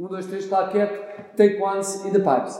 Um, dois, três, está quieto. Take ones e the pipes.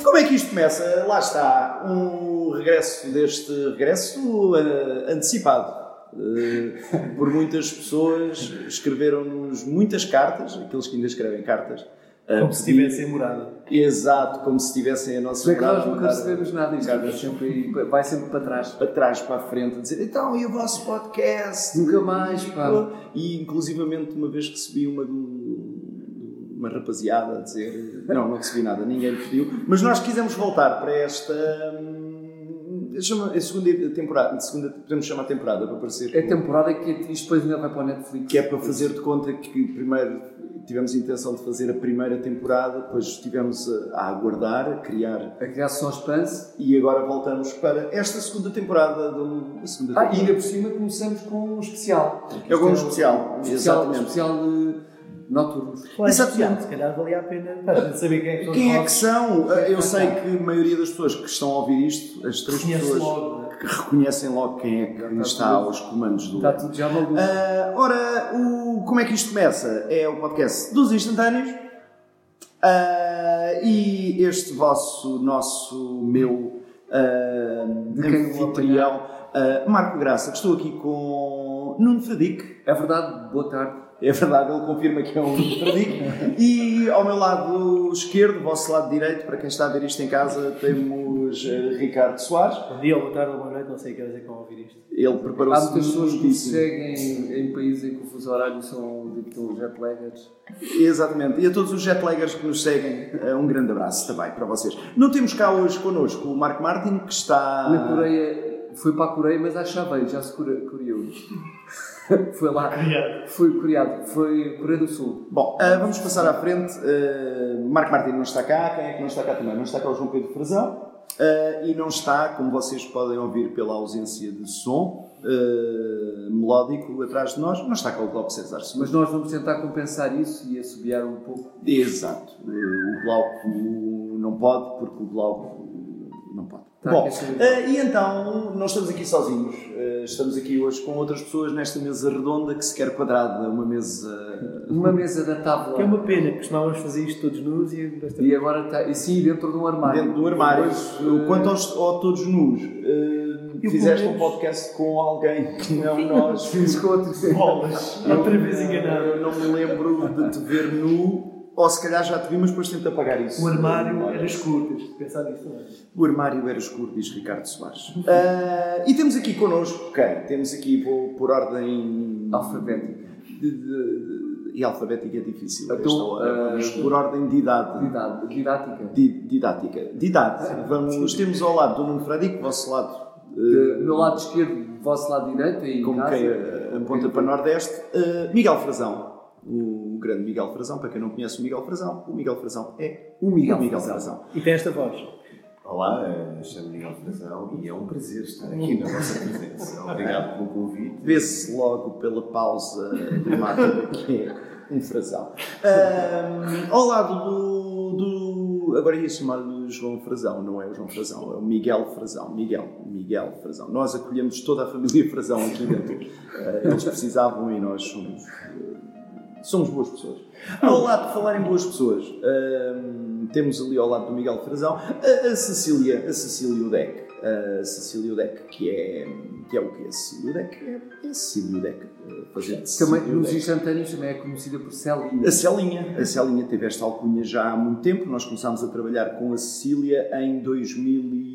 Como é que isto começa? Lá está, um regresso deste regresso eh, antecipado. Eh, por muitas pessoas escreveram-nos muitas cartas, aqueles que ainda escrevem cartas. Eh, Como se tivessem morado. Exato, como se tivessem a nossa Como é que nós morada nunca recebemos nada disto? Cara, É sempre, vai sempre para trás. para trás, para a frente, a dizer então e o vosso podcast? Nunca mais, pá. E inclusivamente uma vez recebi uma do- uma rapaziada a dizer não, não recebi nada, ninguém me pediu, mas nós quisemos voltar para esta hum, chama- a segunda temporada, a segunda podemos chamar temporada para parecer É temporada que isto depois ainda vai para o Netflix. que é para fazer de conta que primeiro tivemos a intenção de fazer a primeira temporada, depois estivemos a, aguardar, a criar A criar suspense. e agora voltamos para esta segunda temporada do segunda Ah, e temporada. ainda por cima começamos com um especial. É com um especial, Um especial, exatamente. especial de noturno. Claro, Exatamente. Se calhar valia a pena para a gente saber quem é que Quem é que são. são? Eu sei que a maioria das pessoas que estão a ouvir isto, as três Conhece pessoas logo, né? que reconhecem logo quem é que está está tudo- aos comandos do Está tudo já maluco. Ah, ora, o, como é que isto começa? É o podcast dos instantâneos Ah, e este vosso, nosso, meu ah, vou anfitrião, ah, Marco Graça, que estou aqui com Nuno Fradique. É verdade, boa tarde. É verdade, ele confirma que é um Fradique. e ao meu lado esquerdo, vosso lado direito, para quem está a ver isto em casa, temos ah, Ricardo Soares. Bom dia, ou boa tarde, ou boa noite, não sei que horas é que vão ouvir isto. Ele Há preparou-se muitas pessoas que seguem em países em que o fuso horário são tipo jetlaggers. Exatamente. E a todos os jetlaggers que nos seguem, eh, um grande abraço também para vocês. Não temos cá hoje connosco o Marco Martin, que está. Na Coreia, foi para a Coreia, mas à Chaveiro, já se curiou. foi lá. Obrigado. Foi curiado, foi Coreia do Sul. Bom, eh, vamos passar à frente. Eh, Marco Martin não está cá. Quem é que não está cá também? Não está cá o João Pedro Frazão. Eh, e não está, como vocês podem ouvir pela ausência de som melódico atrás de nós, não está cá o Glauco César Soares. Mas nós vamos tentar compensar isso e assobiar um pouco. Exato. O Glauco não pode, porque o Glauco não pode. Tá, Bom, eh, e então, nós estamos aqui sozinhos. Eh, estamos aqui hoje com outras pessoas nesta mesa redonda que se quer quadrada, uma mesa. Uma mesa da tábua. Que é uma pena, que costumávamos fazer isto todos nus e desta E agora está. E sim, dentro de um armário. Dentro do armário, Depois, eh, quanto aos, ao todos nus, fizeste um podcast com alguém que não nós. Fiz com outro. bolas. Outra vez enganado. Eu não me lembro de te ver nu, ou se calhar já te vi, mas depois tento apagar isso. O armário era escuro, tens de pensar nisso também. O armário era escuro, diz Ricardo Soares. Ah, e temos aqui connosco quem? Temos aqui por, por ordem Alfabético. de- de- de- e alfabética é difícil. Então, esta hora. ah, Vamos por ordem de idade. Didá- Didática. Di- didática. De idade. Vamos, temos ao lado do Nuno Fradique, vosso lado, ah, Do meu lado esquerdo, vosso lado direito, como casa. quem ah, aponta para Nordeste, ah, Miguel Frazão. O grande Miguel Frazão, para quem não conhece o Miguel Frazão, o Miguel Frazão é O Miguel Miguel Frazão. Frazão. E tem esta voz. Olá, eh, chamo Miguel Frazão e é um prazer estar aqui na vossa presença. Obrigado pelo convite. Vê-se logo pela pausa dramática que é um frasão. Ahm, ao lado do, do- Agora ia chamar-lhe João Frazão, não é o João Frazão, é o Miguel Frazão. Miguel, Miguel Frazão. Nós acolhemos toda a família Frazão aqui dentro. Ah, eles precisavam e nós somos. Somos boas pessoas. Ao lado de falar em boas pessoas, ahm, temos ali ao lado do Miguel Frazão a, a Cecília, a Cecília Udec. A Cecília Udec, que é, que é o que é Cecília Udec? É, é Cecília Udec. eh, Também, nos instantâneos também é conhecida por Celinha. A Celinha. A Celinha teve esta alcunha já há muito tempo. Nós começámos a trabalhar com a Cecília em 2000 e...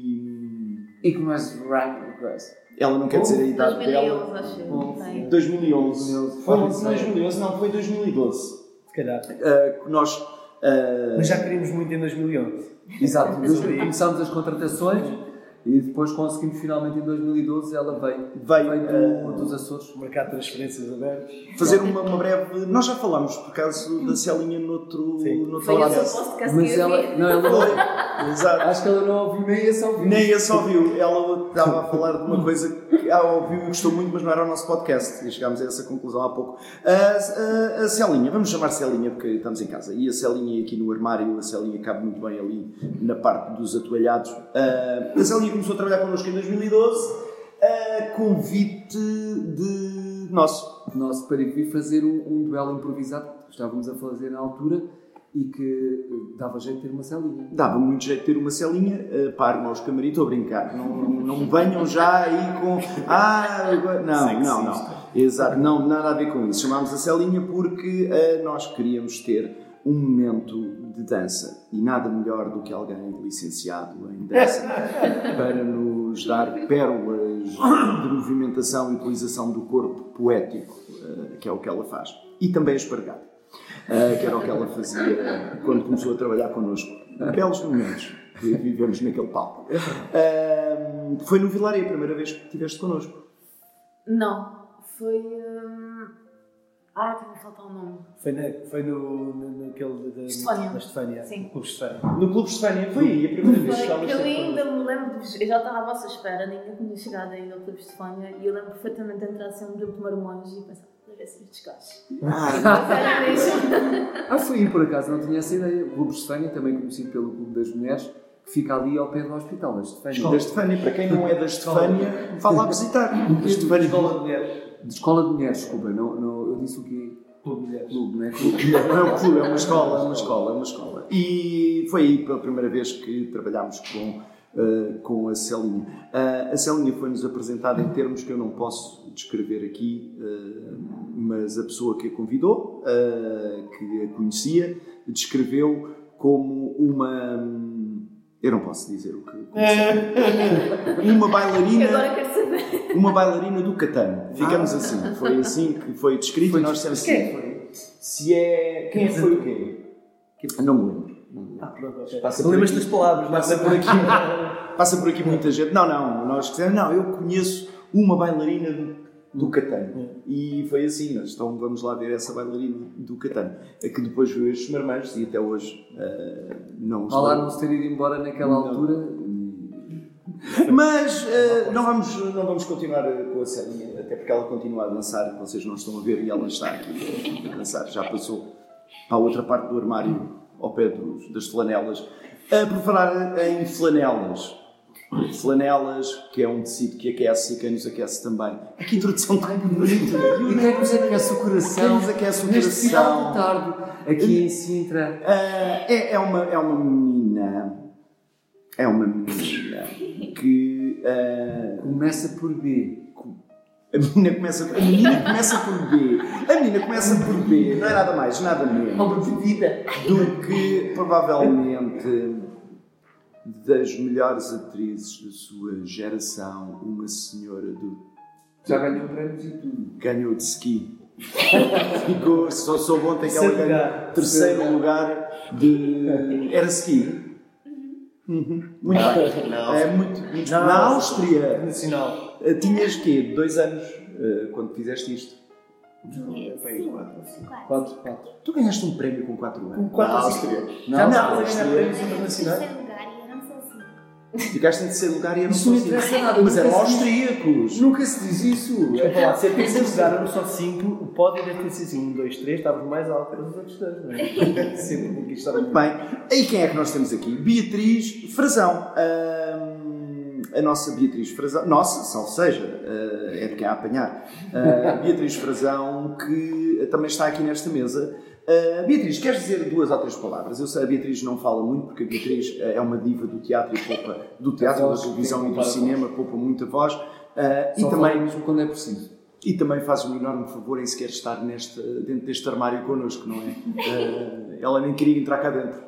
E que mais coisa. Ela não quer dizer a idade 2011, dela. acho. Bom. Sei. 2011. Foi Pode não, ser. 2011, não, foi 2012. Se calhar. Uh, nós... uh, Mas já queríamos muito em 2011. Exato, começámos as contratações e depois conseguimos finalmente em 2012 ela veio, Veio, veio do- eh, dos Açores. Mercado de transferências aberto. fazer uma, uma breve. Nós já falámos, por acaso, da Celinha noutro, Sim. noutro Foi lado. esse podcast Mas que ela, não, ela não, Exato. acho que ela não ouviu nem esse ouviu. Nem esse ouviu. Ela estava a falar de uma coisa que ela ouviu e gostou muito, mas não era o nosso podcast. E chegámos a essa conclusão há pouco. A, a, a Celinha, vamos chamar Celinha porque estamos em casa. E a Celinha aqui no armário, a Celinha cabe muito bem ali na parte dos atoalhados. A Celinha começou a trabalhar connosco em 2012 convite de nosso. nosso para vir fazer um, um duelo improvisado que estávamos a fazer na altura e que eh, dava jeito de ter uma celinha. Dava muito jeito de ter uma celinha uh, para armar os camarim, estou a brincar. Não, não venham já aí com. Ah, agora- não, não, não. Exato, não, nada a ver com isso. Chamámos a celinha porque uh, nós queríamos ter um momento de dança e nada melhor do que alguém licenciado em dança para nos dar pérolas de movimentação e utilização do corpo poético, uh, que é o que ela faz. E também espargado. Uh, que era o que ela fazia quando começou a trabalhar connosco. Belos momentos que vivemos naquele palco. Uh, foi no Vilaria a primeira vez que estiveste connosco. Não, foi. Ah, tem que faltar o nome. Foi, na, foi no, no, naquele da, Estefânia. da Estefânia. Sim. O Clube Estefânia. No Clube Estefânia, foi aí a primeira vez que que eu ainda me lembro de. Eu já estava à vossa espera, ninguém tinha chegado ainda ao Clube Estefânia e eu lembro perfeitamente de entrar assim um grupo de marmões e pensar. Ah. Ah, foi aí por acaso, não tinha essa ideia. O Clube Estefânia, também conhecido pelo Clube das Mulheres, que fica ali ao pé do hospital da Estefânia. da Estefânia, para quem não é da Estefânia, vá lá visitar. Escola de Mulheres. De escola de mulheres, desculpa, não, não, eu disse o quê? Clube de Mulheres. Clube, não é clube? Não é um clube, é uma escola, é uma escola, é uma escola. E foi aí pela primeira vez que trabalhámos com, eh, com a Celinha. Ah, a Celinha foi-nos apresentada em termos que eu não posso descrever aqui, eh, mas a pessoa que a convidou, que a conhecia, descreveu como uma. Eu não posso dizer o que. Uma bailarina. Agora quero saber. Uma bailarina do Catano. Ficamos assim. Foi assim que foi descrito e nós dissemos Quem é assim. que foi? Se é. Quem é que foi o quê? Não me lembro. Não me lembro. Ah, pronto, ok. Passa por Lembras-te aqui. das palavras, Passa não por aqui. Passa por aqui muita gente. Não, não. Nós dissemos, não, eu conheço uma bailarina do, do Catano. E foi assim. Nós, então vamos lá ver essa bailarina do Catano. A que depois viu estes marmanjos e até hoje eh, não os Vá lá lembro. não se ter ido embora naquela Não. altura. Mas eh, não, vamos, não vamos continuar eh, com a Celinha, até porque ela continua a dançar, vocês não estão a ver, e ela está aqui a dançar. Já passou para a outra parte do armário, ao pé dos, das flanelas. Por falar em flanelas, flanelas, que é um tecido que aquece e que nos aquece também. Que introdução tão bonita! E quem é nos aquece o coração? Quem nos aquece o Neste final coração? de tarde, aqui em Sintra. Ah, é, é, uma, é uma menina. É uma menina que. ah, Começa por B. A menina começa, a menina começa por B. A menina começa por B. Não é nada mais, nada menos bebida. do que provavelmente das melhores atrizes da sua geração, uma senhora do Já ganhou prémios e tudo. ganhou de ski. Ficou, só soube ontem que ela ganhou terceiro lugar de. Era ski? Uhum. Muito bem. Não. É muito, muito Não. Na Áustria. Nacional. Uh, Tinhas quê? Dois anos uh, quando fizeste isto? Tinha quatro. Quatro, quatro. Tu ganhaste um prémio com 4 anos. Com quatro Na a cinco. Áustria. Já Não, não, não, Ficaste em terceiro lugar e só não cinco. nada, Mas eram austríacos. Nunca se diz isso. Desculpa lá, se em terceiro lugar eram só cinco, o pódio deve ter sido assim, um, dois, três, estávamos mais alto que os outros dois, não é? Sempre conquistado. Muito bem. E quem é que nós temos aqui? Beatriz Frazão. A nossa Beatriz Frazão. Nossa, salvo seja, ah, é de quem a apanhar. Ah, Beatriz Frazão, que também está aqui nesta mesa. Ah, Beatriz, queres dizer duas ou três palavras? Eu sei, a Beatriz não fala muito, porque a Beatriz ah, é uma diva do teatro e poupa, do teatro, da voz televisão e do cinema, poupa muita voz. Ah, e também mesmo quando é preciso. e também faz um enorme favor em sequer estar neste, dentro deste armário connosco, não é? Ela nem queria entrar cá dentro.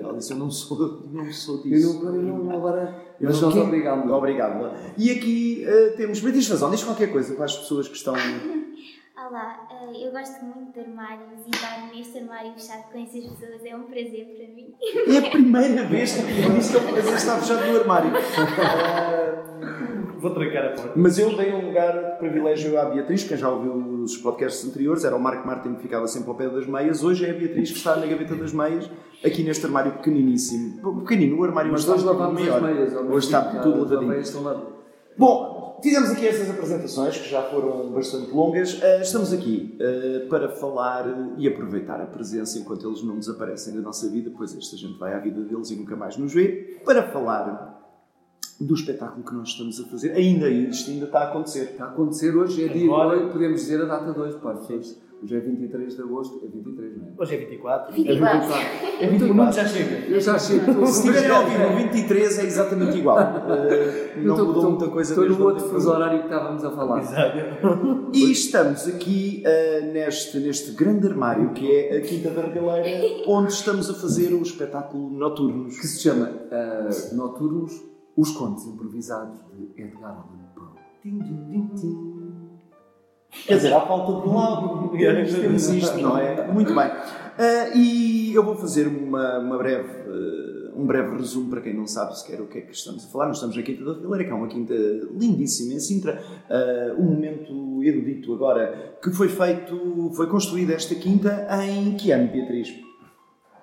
Ela disse: Eu não sou, não sou Eu disso. não, eu não agora. Eu Mas não obrigamos. Obrigado. E aqui temos Beatriz Fazão. Diz qualquer coisa para as pessoas que estão. Olá, eh, eu gosto muito de armários e estar neste armário fechado com essas pessoas é um prazer para mim. É a primeira vez que eu disse que é um prazer estar fechado no armário. Vou trancar a porta. Mas eu dei um lugar de privilégio à Beatriz, quem já ouviu os podcasts anteriores, era o Marco Martin que ficava sempre ao pé das meias, hoje é a Beatriz que está na gaveta das meias, aqui neste armário pequeniníssimo. Pequenino, o armário Mas está hoje um lavámos maior. as meias. Hoje está tudo as lavadinho. lá. Bom, fizemos aqui estas apresentações que já foram bastante longas. Eh, estamos aqui eh, para falar e aproveitar a presença enquanto eles não desaparecem da nossa vida, pois esta gente vai à vida deles e nunca mais nos vê, para falar do espetáculo que nós estamos a fazer. Ainda isto ainda está a acontecer. Está a acontecer hoje, é dia Agora- hoje, podemos dizer a data de hoje, pode ser. Hoje é 23 de agosto, é 23, não é? Hoje é 24. 24. É 24. O mundo já chega. Eu já chego. Se estiverem a ouvir o 23 é exatamente igual. Eh, não Estou- mudou estou- muita coisa Estou desde no outro fuso horário que estávamos a falar. Exato. E estamos aqui eh, neste, neste grande armário que é a Quinta da Regaleira, onde estamos a fazer o espetáculo Noturnos. Que se chama ah, Noturnos, Os Contos Improvisados de Edgar Allan Poe. Quer dizer, à falta de um álbum, temos, temos isto, não é? Muito bem. Ah, e eu vou fazer uma, uma breve, ah, um breve resumo para quem não sabe sequer o que é que estamos a falar. Nós estamos na Quinta da Rileira, que é uma quinta lindíssima em Sintra. Ah, um momento erudito agora, que foi feito, foi construída esta quinta em que ano, Beatriz?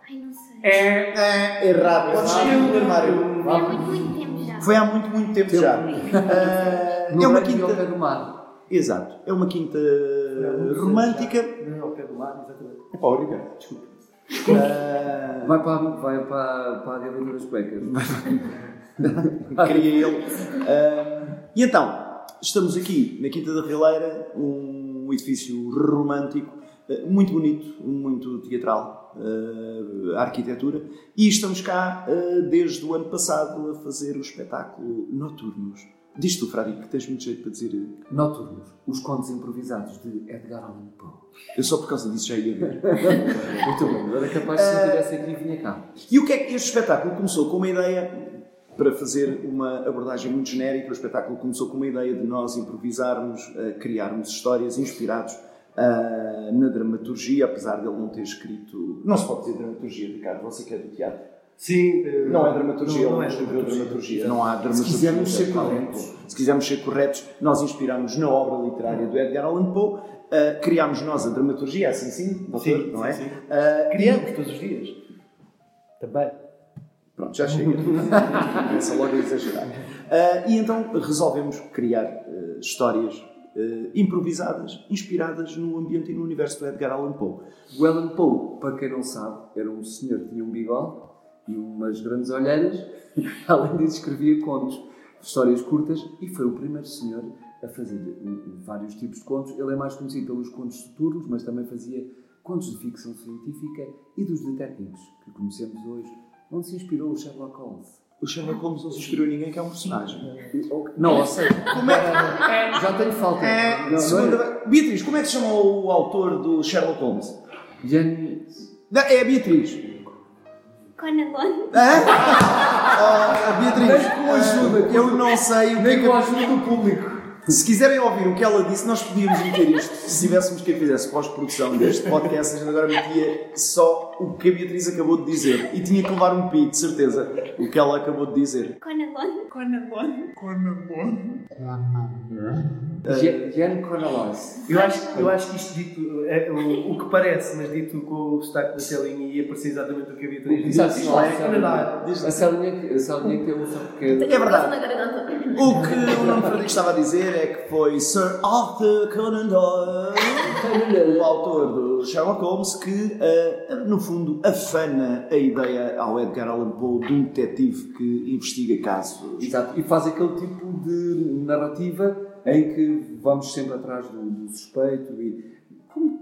Ai, não sei. É, errado. Podes sair do armário. Foi há muito, muito tempo já. Foi há muito, muito tempo já. Ah, No é uma e quinta... Exato. É uma quinta muito romântica. Não, ao pé do mar, exatamente. Epá, obrigado. Desculpa. Ah, Vai para, vai para, para a gaveta das cuecas. queria ele. Ah, e então, estamos aqui na Quinta da Rileira, um edifício romântico, ah, muito bonito, muito teatral, ah, a arquitetura, e estamos cá desde o ano passado a fazer o espetáculo Noturnos. Diz tu, Fradi, que tens muito jeito para dizer. Noturnos, Os Contos Improvisados de Edgar Allan Poe. Eu só por causa disso já ia ver. Muito bem, era capaz se eu estivesse aqui vinha cá. E o que é que este espetáculo começou com uma ideia, para fazer uma abordagem muito genérica, o espetáculo começou com uma ideia de nós improvisarmos, eh, criarmos histórias inspirados ah, na dramaturgia, apesar de ele não ter escrito. Não se pode dizer dramaturgia, Ricardo, você que é do teatro. Sim. eh, Não é dramaturgia, não, não é escreveu dramaturgia. Não há dramaturgia. Se quisermos ser Allan corretos. Se quisermos ser corretos, nós inspiramos na obra literária do Edgar Allan Poe, ah, criámos nós a dramaturgia, assim sim, doutor, Sim, não sim, é? sim. Ah, Criamos todos os dias. Também. Pronto, já chega. Começa logo a exagerar. Ah, e então resolvemos criar ah, histórias ah, improvisadas, inspiradas no ambiente e no universo do Edgar Allan Poe. O Allan Poe, para quem não sabe, era um senhor que tinha um bigode e umas grandes olheiras, além disso escrevia contos, histórias curtas, e foi o primeiro senhor a fazer uh, vários tipos de contos. Ele é mais conhecido pelos contos soturnos, mas também fazia contos de ficção científica e dos detetives, que conhecemos hoje, onde se inspirou o Sherlock Holmes. O Sherlock Holmes não se inspirou em ninguém, que é um personagem. Não, ou seja, Como é que... já tenho falta. É, Não, segunda... não é? Beatriz, como é que se chama o autor do Sherlock Holmes? Jan- Não, É a Beatriz. Conan Doyle. Oh, Beatriz, Nem com ajuda, eu não sei o que é Nem que com a ajuda do público. Se quiserem ouvir o que ela disse, nós podíamos meter isto. Se tivéssemos quem fizesse pós-produção deste podcast, a gente agora metia só o que a Beatriz acabou de dizer. E tinha que levar um pi, de certeza, o que ela acabou de dizer. Conan Doyle. Jan- Jan Chronolos. Eu acho, eu acho que isto dito, é, o, o que parece, mas dito com o sotaque da Celinha ia parecer exatamente o que a Beatriz disse. Exato, Isto não é é? Canadá. A Celinha que a Celinha que tem um som pequeno. É verdade. O que o Nuno Frederico estava a dizer que foi Sir Arthur Conan Doyle, o autor do Sherlock Holmes, que, eh, no fundo, afana a ideia ao Edgar Allan Poe de um detetive que investiga casos. Exato. E faz aquele tipo de narrativa em que vamos sempre atrás do, do suspeito e.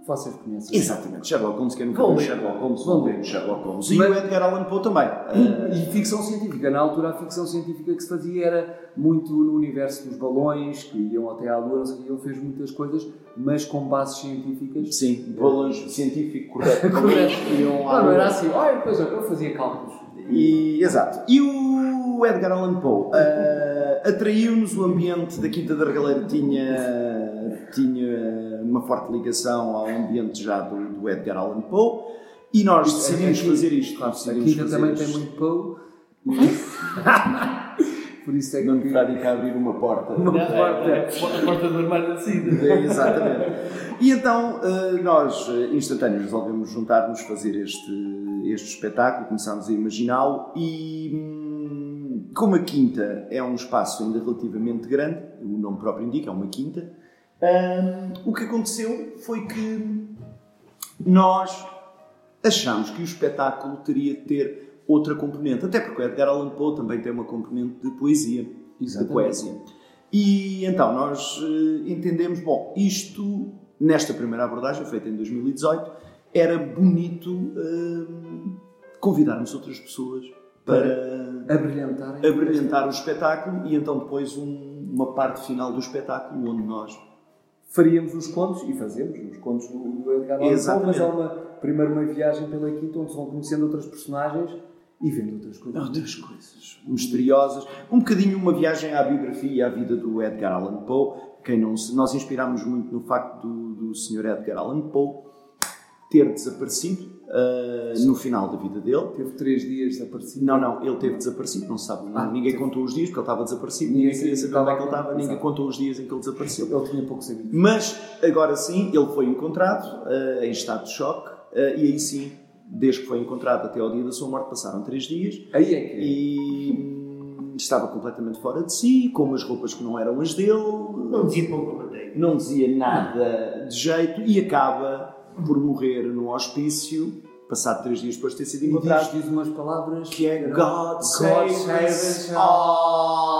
Vocês conhecem? Exatamente, Sherlock Holmes, quem viu ler. Sherlock Holmes, Vão ler. Sherlock Holmes. E o Edgar Allan Poe também. E, e ficção científica. Na altura, a ficção científica que se fazia era muito no universo dos balões, que iam até à Lua, não sei. Ele fez muitas coisas, mas com bases científicas. Sim, balões científico correto. Correto. Iam à Não, não Lua. era assim. Olha, pois é, eu fazia cálculos. E, exato. E o Edgar Allan Poe ah, atraiu-nos o ambiente da Quinta da Regaleira tinha, tinha uma forte ligação ao ambiente já do, do Edgar Allan Poe e nós decidimos Aqui- fazer isto. Claro, a decidimos Quinta fazer também isto. tem muito pão. Por isso é que. Não me a abrir uma porta. Uma É, porta. é, a porta do armário da saída. É, Exatamente. E então eh, nós, eh, instantâneos, resolvemos juntar-nos, fazer este, este espetáculo, começámos a imaginá-lo e, hum, como a quinta é um espaço ainda relativamente grande, o nome próprio indica, é uma quinta, hum, o que aconteceu foi que nós achámos que o espetáculo teria de ter outra componente, até porque o Edgar Allan Poe também tem uma componente de poesia. de Exatamente. poesia. E então nós eh, entendemos, bom, isto, nesta primeira abordagem, feita em 2018, era bonito eh, convidarmos outras pessoas para Abrilhantar. abrilhantar o espetáculo e então depois um- uma parte final do espetáculo onde nós Faríamos os contos, e fazemos, os contos do, do Edgar Allan Poe, mas é uma, primeiro uma viagem pela quinta onde se vão conhecendo outras personagens e vendo outras coisas. outras coisas misteriosas, um bocadinho uma viagem à biografia e à vida do Edgar Allan Poe. Quem não nós inspirámos muito no facto do, do Sr. Edgar Allan Poe ter desaparecido ah, no final da vida dele. Teve três dias desaparecido. Não, não, ele teve desaparecido, não se sabe, Ah, ninguém teve. contou os dias porque ele estava desaparecido, Ninguém ninguém queria saber onde é que ele estava- ninguém Exato. contou os dias em que ele desapareceu. Ele tinha poucos amigos. Mas agora sim, ele foi encontrado eh, em estado de choque eh, e aí sim, desde que foi encontrado até ao dia da sua morte, passaram três dias Aí é que é. e hum, estava completamente fora de si, com umas roupas que não eram as dele, Não dizia pão com manteiga. não dizia nada de jeito e acaba por morrer num hospício, passado três dias depois de ter sido E encontrado. diz, diz umas palavras Que é God save us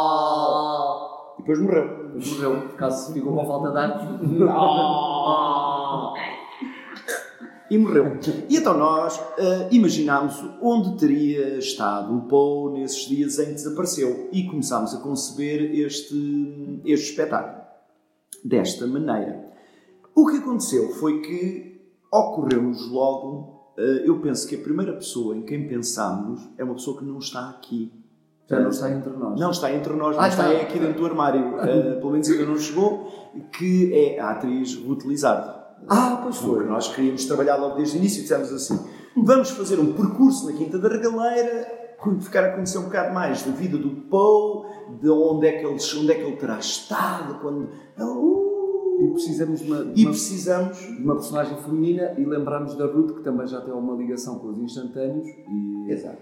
all. E depois morreu. Morreu, caso ficou com falta de ar. E morreu. E então nós eh, imaginámos onde teria estado o Poe nesses dias em que desapareceu e começámos a conceber este, este espetáculo desta maneira. O que aconteceu foi que ocorreu-nos logo, eh, eu penso que a primeira pessoa em quem pensámos é uma pessoa que não está aqui. Já não está entre nós. Não está entre nós, Ah, mas está está. aqui dentro do armário, eh, pelo menos ainda não chegou, que é a atriz Ruth Lizardo. Ah, pois Porque foi. nós queríamos trabalhar logo desde o início e dissemos assim: vamos fazer um percurso na Quinta da Regaleira, ficar a conhecer um bocado mais da vida do Poe, de onde é que ele, onde é que ele terá estado, quando. Uh, E precisamos de uma, e uma, precisamos. de uma personagem feminina e lembramos da Ruth, que também já tem uma ligação com os instantâneos. E, Exato.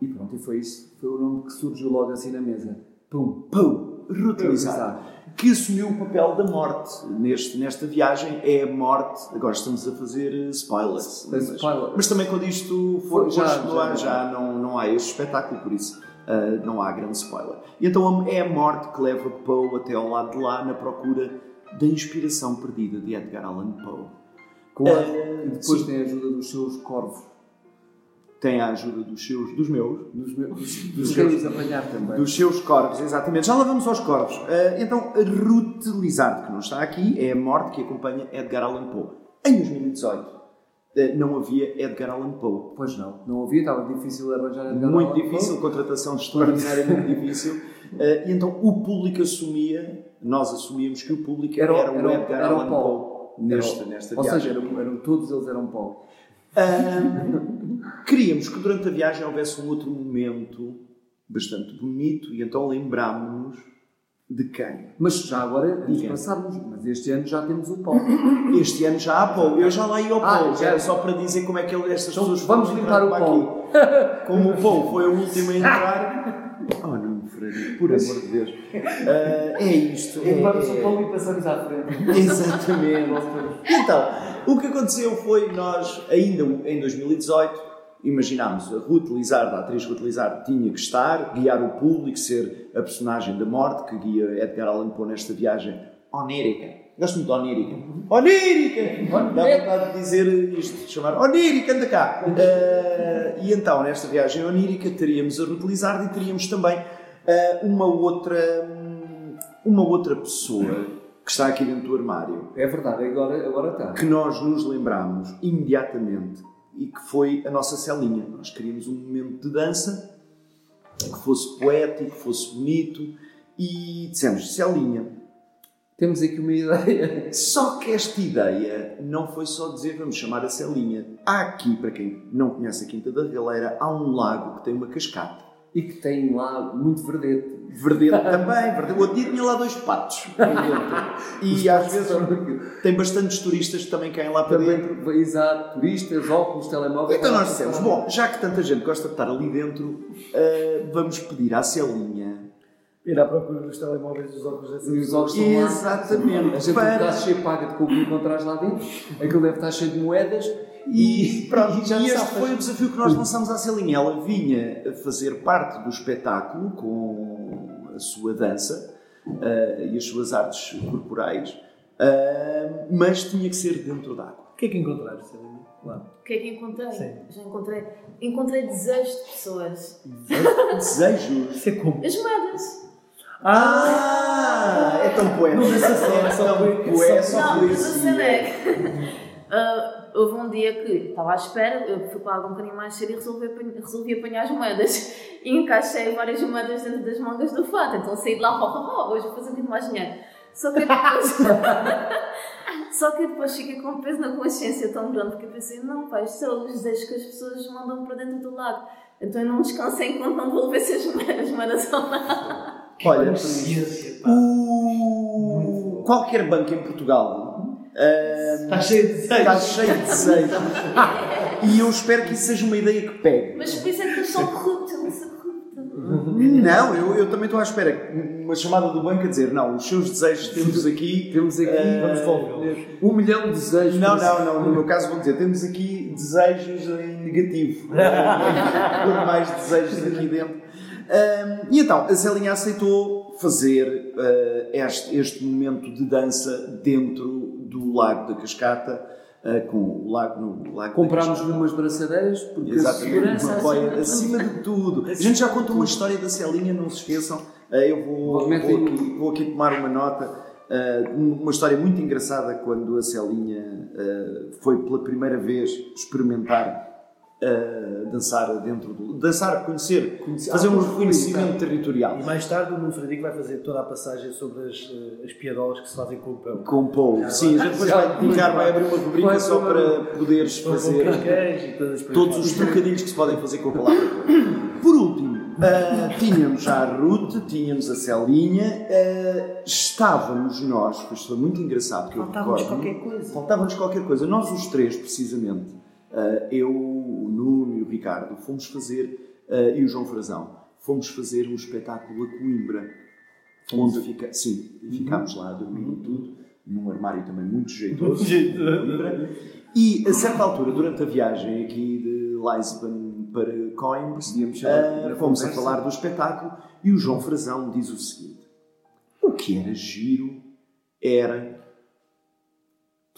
e pronto, e foi isso. Foi o nome que surgiu logo assim na mesa. Pum. Poe, Ruth Lizardo, que assumiu o papel da morte neste, nesta viagem. É a morte. Agora estamos a fazer eh, spoilers. Mas, spoiler. Mas também quando isto for Já, já, já, não, não há este espetáculo, por isso ah, não há grande spoiler. E então é a morte que leva Poe até ao lado de lá na procura da inspiração perdida de Edgar Allan Poe. Com a- Eh, e depois sim. tem a ajuda dos seus corvos. Tem a ajuda dos seus, dos meus, Dos, meus, dos, Dos seus- apanhar também. dos seus corvos, exatamente. Já lá vamos aos corvos. Ah, então, Lizard, que não está aqui, é a morte que acompanha Edgar Allan Poe. Em 2018, ah, não havia Edgar Allan Poe. Pois não, não havia, estava difícil arranjar Edgar muito Allan Poe. difícil, contratação extraordinariamente difícil. Eh, e então o público assumia, nós assumíamos que o público era, Era, era, o- Edgar Allan Poe Paul. nesta, nesta Ou viagem. seja, eram, eram- todos eles eram Paul. Ah, queríamos que durante a viagem houvesse um outro momento bastante bonito e então lembrámos-nos de quem? Mas já agora, passarmos, mas este ano já temos o Paulo. Este ano já há Poe. Eu já lá ia ao Ah, Poe. já. Era só para dizer como é que ele, estas Então, pessoas vamos limpar o Paulo. Como o Poe foi o último a entrar. Oh, não, Por amor de Deus. Ah, é isto. É, Vamos é- ao Paulo e passamos à frente. Exatamente. Então, o que aconteceu foi nós, ainda em 2018, imaginámos a Ruth a atriz Ruth tinha que estar, guiar o público, ser a personagem da morte que guia Edgar Allan Poe nesta viagem onírica. Gosto muito de onírica. Onírica! Dá vontade de dizer isto, de chamar onírica, anda cá! Eh, e então, nesta viagem onírica, teríamos a Ruth e teríamos também eh, uma outra uma outra pessoa que está aqui dentro do armário É verdade, agora, agora está. que nós nos lembramos imediatamente e que foi a nossa celinha. Nós queríamos um momento de dança que fosse poético, que fosse bonito e dissemos celinha. Temos aqui uma ideia. Só que esta ideia não foi só dizer vamos chamar a celinha. Há aqui, para quem não conhece a Quinta da Galeira, há um lago que tem uma cascata. E que tem lá muito verdete. Verdete também, verdete. O outro dia tinha lá dois patos. aí dentro. E às vezes tem bastantes turistas que também caem lá para dentro. Também, exato, turistas, óculos, telemóveis. Então nós dissemos, bom, já que tanta gente gosta de estar ali dentro, eh, vamos pedir à Celinha. Ir à procura dos telemóveis dos óculos dessa E os óculos estão lá. Exatamente. A gente Para- está cheio, paga-te com o que encontrares lá dentro. Aquilo deve estar cheio de moedas. E, pronto, e já e este foi o desafio que nós lançamos à Celinha. Ela vinha a fazer parte do espetáculo com a sua dança ah, e as suas artes corporais, ah, mas tinha que ser dentro d'água. O que é que encontraste, Celina? Lá. O que é que encontrei? Sim. Já encontrei. Encontrei desejos de pessoas. Desejos. Isso é como? As moedas. Ah, é tão poético. Não, mas é É só tão poe- poético, é só não, mas a cena é que. ah, houve um dia que estava à espera, eu fui para água um bocadinho mais cedo e resolvi apanhar, resolvi apanhar as moedas. E encaixei várias moedas dentro das mangas do fato. Então saí de lá, oh, oh, oh, hoje vou fazer um bocadinho mais dinheiro. Só que depois. Só que depois fiquei com um peso na consciência tão grande porque eu pensei, não, pá, isto são os desejos que as pessoas mandam para dentro do lago. Então eu não descansei enquanto não devolvesse as moedas, as moedas ao mar. Olha, o... qualquer banco em Portugal Está cheio de desejos. está cheio de desejos. E eu espero que isso seja uma ideia que pegue. Mas por isso é que eles são corruptos, eu não sou corrupta. Não, eu, eu também estou à espera. Uma chamada do banco a dizer: não, os seus desejos temos aqui. Temos aqui Eh, Vamos devolvê-los. um milhão de desejos. Não, não, não. No meu caso vão dizer: temos aqui desejos em negativo. Por mais desejos aqui dentro. E então, a Zelinha aceitou fazer ah, este, este momento de dança dentro do Lago da Cascata, ah, com o lago no lago da Comprámos-lhe umas braçadeiras porque a Exatamente, segurança uma acima acima de tudo. A gente já contou uma história da Celinha, não se esqueçam. Eh, Eu vou, vou, aqui, vou aqui tomar uma nota. Eh, Uma história muito engraçada quando a Celinha foi pela primeira vez experimentar eh, dançar dentro do. dançar, conhecer, Conhecer- fazer um reconhecimento territorial. E mais tarde o Nuno Frederico vai fazer toda a passagem sobre as, eh, as piadolas que se fazem com o pão. Com Paul. Sim, a gente depois vai dedicar, vai abrir uma rubrica só para poderes fazer. todos os trocadilhos que se podem fazer com a palavra. Por último, ah, tínhamos já a Ruth, tínhamos a Celinha, ah, estávamos nós, pois foi muito engraçado que eu Faltava-nos recordo, qualquer coisa. Faltava-nos qualquer coisa. Nós os três, precisamente, eu, o Nuno e o Ricardo, fomos fazer, ah, e o João Frazão, fomos fazer um espetáculo a Coimbra, onde fica, sim, e ficámos lá a dormir e tudo, num armário também muito jeitoso. Coimbra. E a certa altura, durante a viagem aqui de Lisbon para Coimbra, na fomos a falar do espetáculo e o João Frazão diz o seguinte: o que era giro era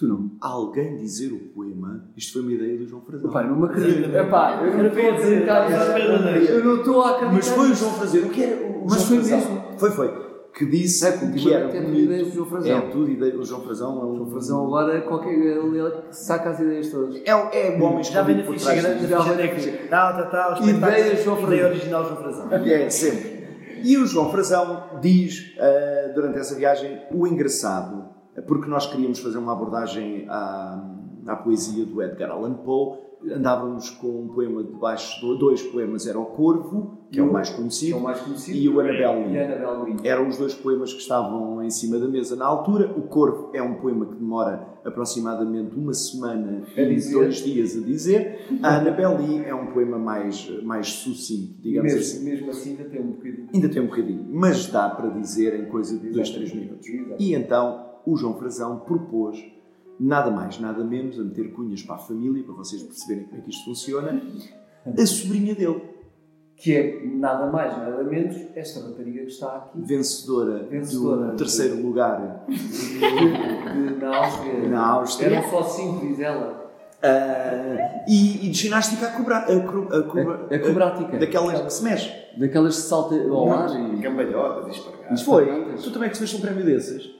Tu não. alguém dizer o poema. Isto foi uma ideia do João Frazão. Pai, não me acredito. Epá, eu não estou a acreditar. Era Eu não estou a acreditar. Mas foi o João Frazão. O que era o Mas João foi Frazão? mesmo. Foi, foi. Que disse É, que era é tudo ideias do João Frazão. É tudo ideia do João Frazão. É um João Frazão agora qualquer. Ele, ele saca as ideias todas. É, o- é o homem Já vem na ficha grande, disto. já vem na ficha. Tal, tal, tal, Ideias espetáculo, João ideia Frazão. original João Frazão. É, sempre. E o João Frazão diz, ah, durante essa viagem, o engraçado, porque nós queríamos fazer uma abordagem à, à poesia do Edgar Allan Poe, andávamos com um poema debaixo, do- dois poemas, era o Corvo, que é o mais é conhecido, o mais conhecido. e o Annabelle Lee. Eram os dois poemas que estavam em cima da mesa na altura. O Corvo é um poema que demora aproximadamente uma semana A e dois dias a dizer. A Annabelle Lee é um poema mais, mais sucinto, digamos assim. mesmo, mesmo assim ainda tem um bocadinho. Ainda tem um bocadinho, mas dá para dizer em coisa de 2, 3 Exatamente. minutos. Exato. E então o João Frazão propôs nada mais, nada menos, a meter cunhas para a família, para vocês perceberem como é que isto funciona, a sobrinha dele, Que é nada mais, nada menos esta rapariga que está aqui. vencedora, Vencedora. do terceiro lugar de- na Áustria. na Áustria, Eram só cinco, diz ela. ah, e, e de ginástica Acrobática. daquelas que se mexe. Daquelas que salta ao ar e. Cambalhotas e foi. Tu também que recebeste um prémio desses?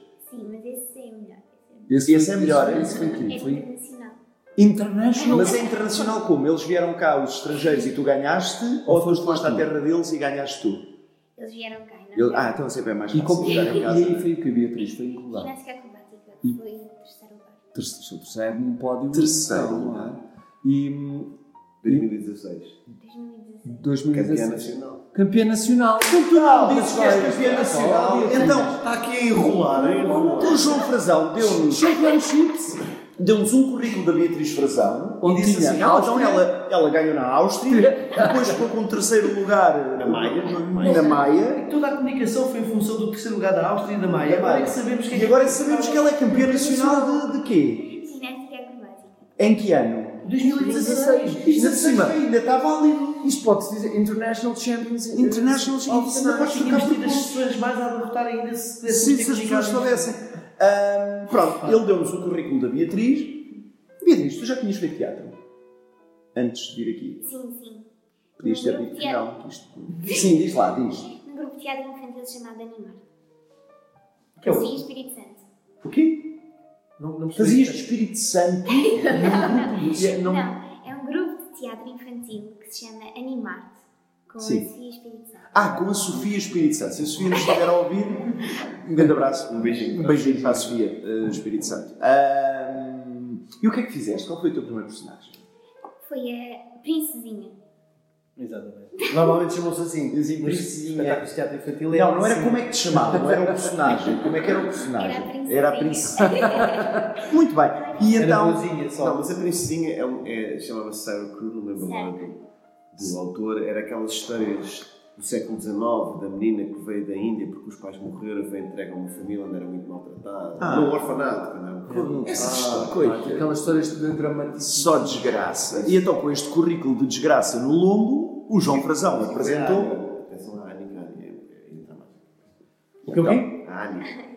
Esse, Esse é melhor, Esse, é? esse foi É quê? Foi internacional. International. Mas é internacional como? Eles vieram cá, os estrangeiros, e tu ganhaste? Ou, Ou tu foste lá à terra deles e ganhaste tu? Eles vieram cá. Não Ele- ah, então sempre é mais E, fácil como, e, jogar em casa. aí foi o que a Beatriz foi incluída. Ginástica acrobática E- foi o terceiro lugar. Terceiro, terceiro num pódio. Terceiro não, lugar. é? E hum, 2016. 2016. 2016. Campeã nacional. Campeã nacional. Não, dizes que és campeã nacional. Então, Está aqui a enrolar, a enrolar. o João Frazão deu-nos Championships. deu-nos um currículo da Beatriz Frazão e Onde disse assim: ah, então ela, ela ganhou na Áustria, depois ficou com o terceiro lugar Na Maia. na Maia. Toda a comunicação foi em função do terceiro lugar da Áustria e da Maia. Agora é que sabemos que E agora sabemos que ela é campeã nacional de, de quê? Ginástica acrobática. Em que ano? 2016. Isto de cima ainda está válido. Isto pode-se dizer International Champions. International Champions. Ainda podes trocar por pontos. pessoas mais a abarrotar ainda se Sim, se as pessoas soubessem. Pronto, ele deu-nos o currículo da Beatriz. Beatriz, tu já tinhas feito teatro? Antes de vir aqui. Sim, sim. Podias ter dito que não. Isto- Sim, diz lá, diz. Num grupo de teatro infantil chamado Animar. Que é o- Fazia Espírito Santo. O quê? Não, não Fazias percebi. Espírito Santo? Não, é um grupo de teatro infantil que se chama Animarte, com Sim. a Sofia Espírito Santo. Ah, com a Sofia Espírito Santo. Se a Sofia nos estiver a ouvir, um grande abraço. Um beijinho. Um beijinho para a Sofia eh, Espírito Santo. Ahm, e o que é que fizeste? Qual foi o teu primeiro personagem? Foi a Princesinha. Exatamente. Normalmente chamam-se assim. Dizem Nos princesinha. de teatro infantil é Não, não era assim. como é que te chamava, não era o personagem. Como é que era o personagem? Era a Princesinha. Era. Muito bem. E Era então. só. Não, mas a princesinha é, um- é, chamava-se Sarah Crew, não lembro Sarah. do, do autor. Era aquelas histórias do século XIX, da menina que veio da Índia porque os pais morreram, veio entregue a uma família onde era muito maltratada. Ah. No orfanato, quando era Essas Ah, histórias. Coitado. aquelas histórias de dramático. Só desgraça. E então, com este currículo de desgraça no lombo, o João Frazão apresentou. Atenção à Annie, que é- é eu vi? A Annie.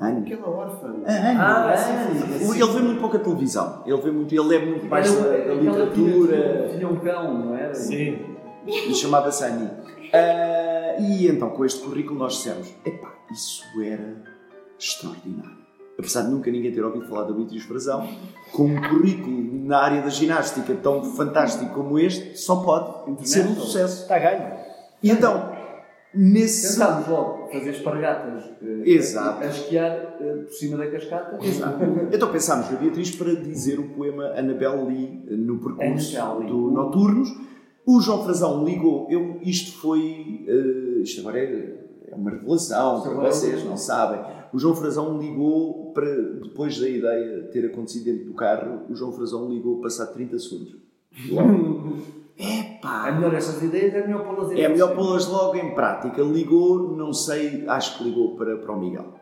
Anne. Aquela órfã. Ah, sim. Ele vê muito pouca televisão. Ele vê muito, ele é muito mais da, literatura. Tinha, tinha um cão, não era? Sim. E chamava-se Annie. Ah, e então, com este currículo, nós dissemos: epá, isso era extraordinário. Apesar de nunca ninguém ter ouvido falar da Beatriz Frazão, com um currículo na área da ginástica tão fantástico como este, só pode ser um sucesso. Está ganho. E então, nesse. Pensámos logo fazer espargatas eh, Exato. a esquiar eh, por cima da cascata. Exato. Então pensámos na Beatriz para dizer o poema Annabelle Lee eh, no percurso do Noturnos. O João Frazão ligou, eu, isto foi, eh, isto agora é, é uma revelação Isto para é vocês, não sabem. O João Frazão ligou, para, depois da ideia ter acontecido dentro do carro, o João Frazão ligou passar 30 segundos. É Epá! melhor estas ideias, é melhor pô-las em É melhor pô-las logo em prática. Ligou, não sei, acho que ligou para, para o Miguel.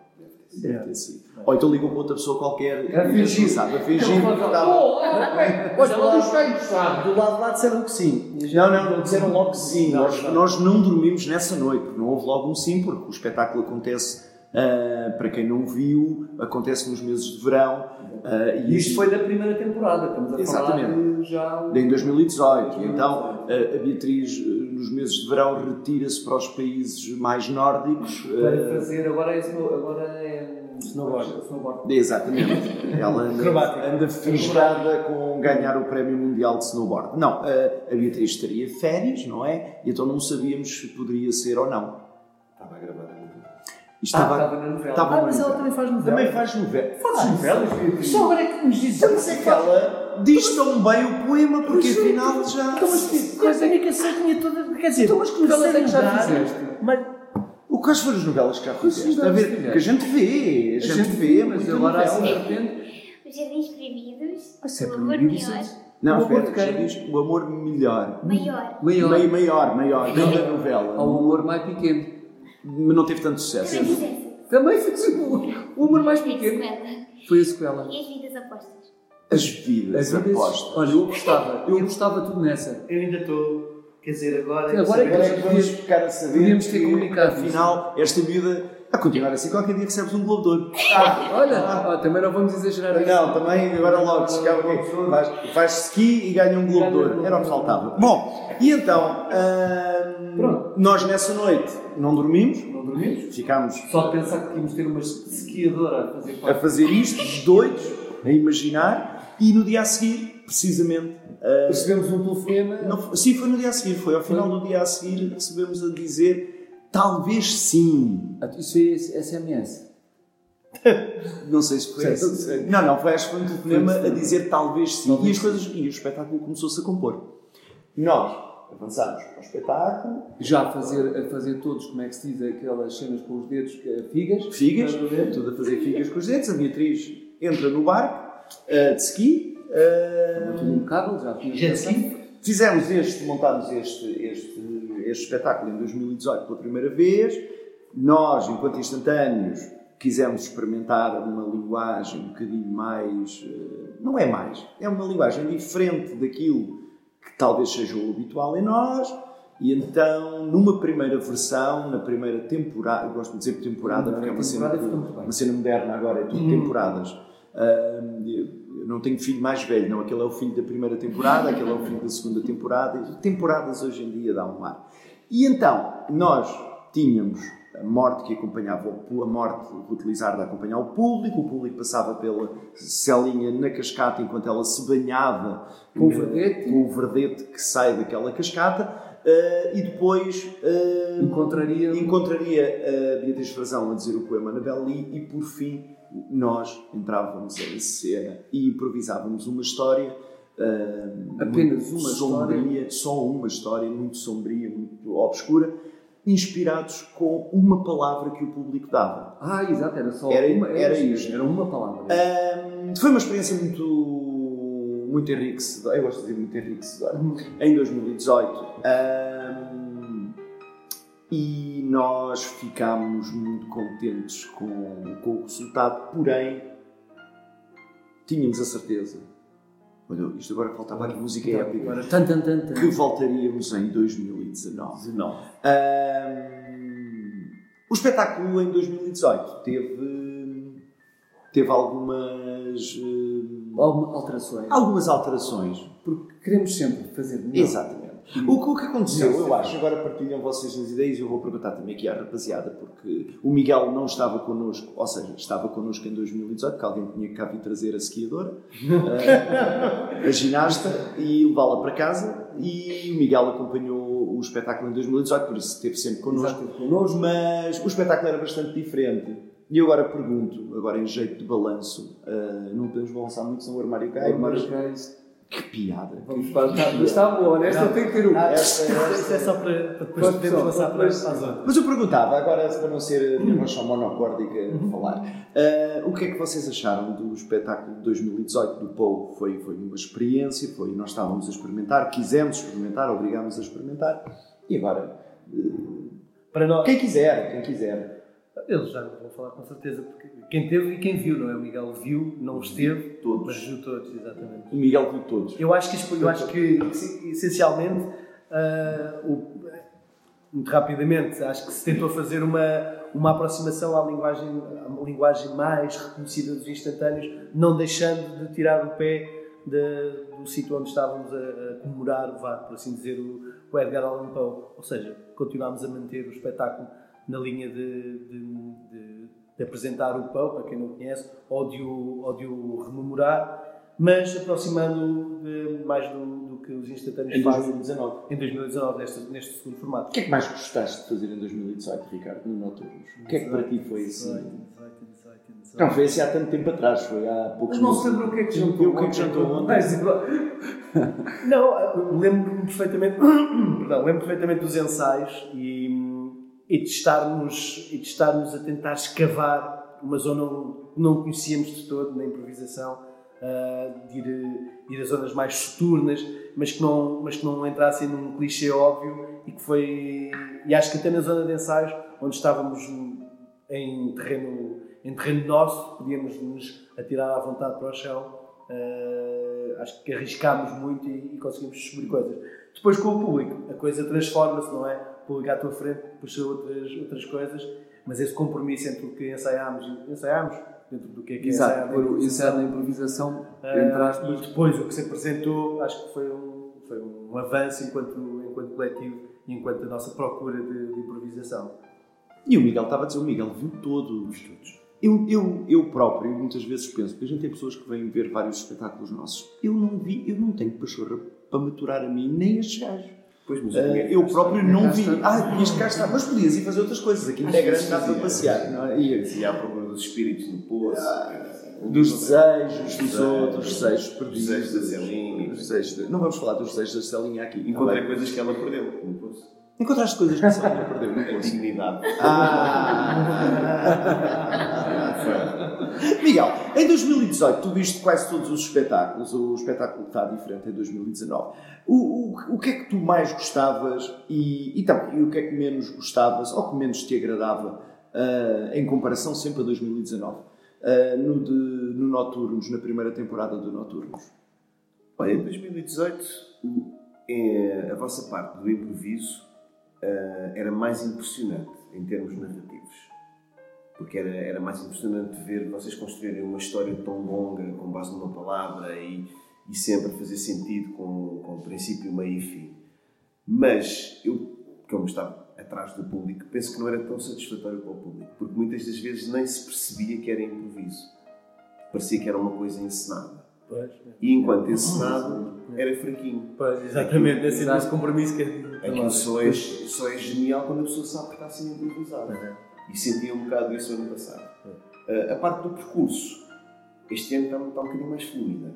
Deve ter sido. Ou então ligou para outra pessoa qualquer. A fingir. sabe, a fingir que estava. Olha, lá dos sabe? Do lado de lá disseram que sim. Não, não, não disseram logo que sim. Não, nós, não. nós não dormimos nessa noite, porque não houve logo um sim, porque o espetáculo acontece, ah, para quem não viu, acontece nos meses de verão. ah, E isto foi da primeira temporada, estamos a Exatamente. falar de já... em 2018. E então ah, a Beatriz, nos meses de verão, retira-se para os países mais nórdicos. Para fazer, agora é, agora é Snowboard. snowboard. Exatamente. Ela anda, anda fisgada com ganhar o Prémio Mundial de Snowboard. Não, a, a Beatriz estaria férias, não é? E então não sabíamos se poderia ser ou não. Estava a gravar a novela. Estava, Ah, estava na novela. estava Ah, mas ela novela. também faz novela. Também faz novela. Faz novelas, Beatriz? Só agora é que nos dizes. Mas é que ela diz tão bem o poema, porque afinal já. Então, mas que coisa única que sei tinha toda. Quer dizer, Então, mas que novelas é que já fizeste? Mas O quais foram as novelas que já fizeste? A ver, que a gente vê, a gente, vê, mas agora assim de repente... Os Jardins Proibidos. Ah, o Amor Melhor. Não, O amor espera, já diz o amor melhor. Maior. Maior. Meio maior, maior, dentro da novela. Ao humor mais pequeno. Mas não teve tanto sucesso. Também fez o o humor mais Foi a pequeno. sequela. Foi a sequela. E as vidas apostas. As vidas, A vida- apostas. Olha, eu gostava, eu gostava tudo nessa. eu ainda estou. Quer dizer, agora. Agora é que Agora é que vamos ficar a saber podíamos ter que, comunicado afinal, esta miúda, a continuar assim, qualquer dia recebes um Globo de Ouro. Olha, ah, também não vamos exagerar isso. Não, também, agora logo, se calhar, ok, faz, faz ski e ganha um Globo de Ouro. Era o que faltava. Bom, e então, Pronto. nós nessa noite não dormimos, Não dormimos? ficámos Só de pensar que tínhamos ter uma esquiadora a fazer a fazer isto, doidos, a imaginar, e no dia a seguir, precisamente, ah, Recebemos um telefonema. Não foi- sim, foi no dia a seguir, foi ao final do dia a seguir recebemos a dizer talvez sim. Ah, Isso é SMS. Não sei se foi Sim, esse. sim. Não, não, foi acho que foi um telefonema Foi, a foi. dizer talvez sim. Talvez e as coisas, e o espetáculo começou-se a compor. Nós avançámos para o espetáculo, Já a fazer, a fazer todos, como é que se diz, aquelas cenas com os dedos, que é figas. figas, tudo a fazer figas com os dedos. A Beatriz entra no barco eh, de ski. Tudo impecável, já ski? Fizemos este, montámos este, este, este espetáculo em 2018 pela primeira vez. Nós, enquanto instantâneos, quisemos experimentar uma linguagem um bocadinho mais, eh, não é mais. É uma linguagem diferente daquilo que talvez seja o habitual em nós. E então, numa primeira versão, na primeira temporada, eu gosto de dizer temporada porque é uma cena, uma cena moderna agora, é tudo temporadas. Eu não tenho filho mais velho, não. Aquele é o filho da primeira temporada, aquele é o filho da segunda temporada. Temporadas hoje em dia dá um ar. E então, nós tínhamos a morte que acompanhava a morte utilizada a acompanhar o público, o público passava pela celinha na cascata enquanto ela se banhava Com o na- verdete. com o verdete que sai daquela cascata eh, e depois eh, Encontraria. encontraria a Beatriz Frazão a dizer o poema Anabel Lee e por fim nós entrávamos em cena e improvisávamos uma história eh, Apenas uma sombria, só uma história muito sombria, muito obscura, inspirados com uma palavra que o público dava. Ah, exato, era só Era- uma. era isto. Era uma palavra. Ahm, foi uma experiência muito, muito enriquecedora, eu gosto de dizer muito enriquecedora, em 2018. Ahm, e nós ficámos muito contentes com, com o resultado, porém tínhamos a certeza, olha, isto agora faltava aqui música épica, Agora, tan, tan, tan, que voltaríamos em 2019. 19. Ahm, o espetáculo em 2018 teve, teve algumas, Algumas alterações. algumas alterações. Porque queremos sempre fazer melhor. Exatamente. O, que- o que aconteceu, eu acho, agora partilham vocês as ideias e eu vou perguntar também aqui à rapaziada, porque o Miguel não estava connosco, ou seja, estava connosco em 2018, porque alguém tinha que cá vir trazer a esquiadora, a, a ginasta, e levá-la para casa, e o Miguel acompanhou o espetáculo em 2018, por isso esteve sempre connosco. Exato, connosco. Mas o espetáculo era bastante diferente. E eu agora pergunto, agora em jeito de balanço, ah, não podemos balançar muito, senão o armário cai, Ai, mas Marcais. Que piada. Vamos para Mas está bom, esta tem que ter um. Ah, Isso é só para, para depois passar para, as outras. Mas eu perguntava, agora para não ser uma relação monocórdica a falar, ah, o que é que vocês acharam do espetáculo de 2018 do Pou? Foi, foi uma experiência, foi, nós estávamos a experimentar, quisemos experimentar, obrigámos a experimentar, e agora, Para nós, quem quiser, quem quiser. eles já não vão falar com certeza, porque quem teve e quem viu, não é? O Miguel viu, não esteve, Todos. mas viu todos, exatamente. O Miguel viu todos. Eu acho que, eu acho que essencialmente, ah, o- muito rapidamente, acho que se tentou fazer uma, uma aproximação à linguagem, à linguagem mais reconhecida dos instantâneos, não deixando de tirar o pé de- do sítio onde estávamos a, a comemorar, vá, por assim dizer, o, o Edgar Allan Poe. Ou seja, continuámos a manter o espetáculo na linha de, de- de- de apresentar o Poe, para quem não conhece, ou de o, ou de o rememorar, mas aproximando de- mais do, do que os instantâneos Em fazem 2019. em 2019, neste, neste segundo formato. O que é que mais gostaste de fazer em 2018, Ricardo, no Noturnos? O que é que para ti foi assim? Não, foi assim há tanto tempo atrás, foi há poucos Mas não se lembra o que é que Eu- jantou o que é que jantou ontem? Não, lembro-me perfeitamente, perdão, lembro perfeitamente dos ensaios e, e, de estarmos, e de estarmos a tentar escavar uma zona que não conhecíamos de todo na improvisação, ah, de ir, ir a zonas mais soturnas, mas que, não, mas que não entrassem num clichê óbvio e que foi. E acho que até na zona de ensaios, onde estávamos em terreno, em terreno nosso, podíamos nos atirar à vontade para o chão. eh, acho que arriscámos muito e, e conseguimos descobrir coisas. Depois, com o público, a coisa transforma-se, não é? Público à tua frente puxa outras, outras coisas, mas esse compromisso entre o que ensaiámos e ensaiámos, dentro do que é que é Exato, ensaiar na improvisação, ensaiar na improvisação, entre aspas. e depois o que se apresentou, acho que foi um, foi um avanço enquanto, enquanto coletivo e enquanto a nossa procura de, de improvisação. E o Miguel estava a dizer, o Miguel viu todos. todos. Eu, eu, eu próprio, muitas vezes penso, porque a gente tem pessoas que vêm ver vários espetáculos nossos, eu não vi, eu não tenho pachorra para maturar a mim, nem estes gajos. Pois, mas Eh, eu próprio não vi. está. Ah, tinhas cá estar. Mas podias ir fazer outras coisas. Aqui é grande, dá para passear. Não é? E- E à procura dos espíritos no poço. dos desejos dos outros, dos desejos perdidos. desejos da Celinha. Não vamos falar dos desejos da Celinha aqui. Encontrei Não é? coisas que ela perdeu no poço. Encontraste coisas que a Celinha perdeu no A poço. dignidade. Ah. Miguel, em 2018 tu viste quase todos os espetáculos, o espetáculo está diferente em 2019. O, o, o que é que tu mais gostavas e, e, também, e o que é que menos gostavas ou que menos te agradava ah, em comparação sempre a 2019? uh, no, de, no Noturnos, na primeira temporada do Noturnos? Olha, em 2018, o- é, a vossa parte do improviso ah, era mais impressionante em termos narrativos. Porque era, era mais impressionante ver vocês construírem uma história tão longa, com base numa palavra e, e sempre a fazer sentido com, com princípio, meio e fim. Mas eu, como estava atrás do público, penso que não era tão satisfatório para o público, porque muitas das vezes nem se percebia que era improviso. Parecia que era uma coisa encenada. Pois, E enquanto encenado, era fraquinho. pois exatamente, esse é compromisso que é Aquilo só é, só é genial quando a pessoa sabe que está ser improvisada. E sentia um bocado isso ano passado. Uh, a parte do percurso, este ano está, está um bocadinho mais fluida.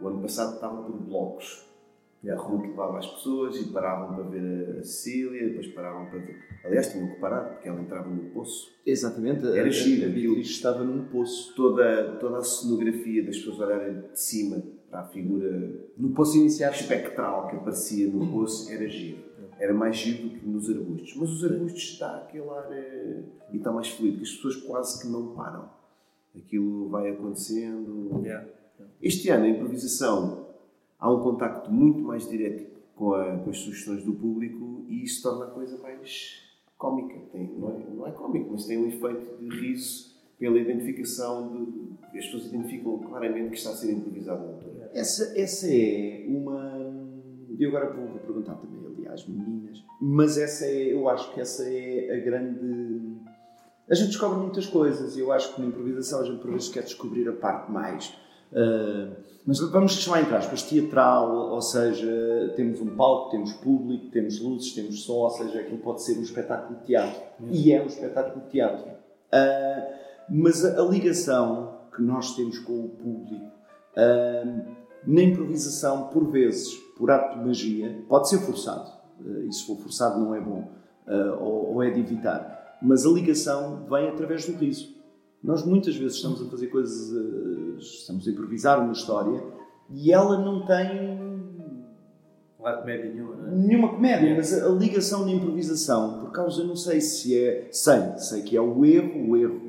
O ano passado estava por blocos. A rua que levava as pessoas e paravam para ver a Cecília, depois paravam para ver. Aliás, tinham que parar porque ela entrava no poço. Exatamente, Era a, giro, a aquilo. Beatriz estava num poço. Toda, toda a cenografia das pessoas olharem de cima para a figura No poço inicial, espectral que aparecia no poço era giro. Era mais giro do que nos arbustos. Mas os arbustos está aquele ar eh, e está mais fluido, que as pessoas quase que não param. Aquilo vai acontecendo. Yeah. Este ano, a improvisação, há um contacto muito mais direto com, a- com as sugestões do público e isso torna a coisa mais cómica. Tem, não, é, não é cómico, mas tem um efeito de riso pela identificação de. As pessoas identificam claramente que está a ser improvisado na altura. Essa, essa é uma. E agora vou perguntar também, aliás, meninas, mas essa é, eu acho que essa é a grande. A gente descobre muitas coisas e eu acho que na improvisação a gente por vezes quer descobrir a parte mais. ah, mas vamos chamar entre aspas teatral, ou seja, temos um palco, temos público, temos luzes, temos som, ou seja, aquilo pode ser um espetáculo de teatro. E é um espetáculo de teatro. Ah, mas a, a ligação que nós temos com o público ah, na improvisação, por vezes, por ato de magia, pode ser forçado. Eh, E se for forçado, não é bom. eh, Ou ou é de evitar. Mas a ligação vem através do riso. Nós muitas vezes estamos a fazer coisas, eh, estamos a improvisar uma história e ela não tem Não há comédia nenhuma, não é? nenhuma comédia, mas a, ligação de improvisação, por causa, eu não sei se é. Sei, sei que é o erro, o erro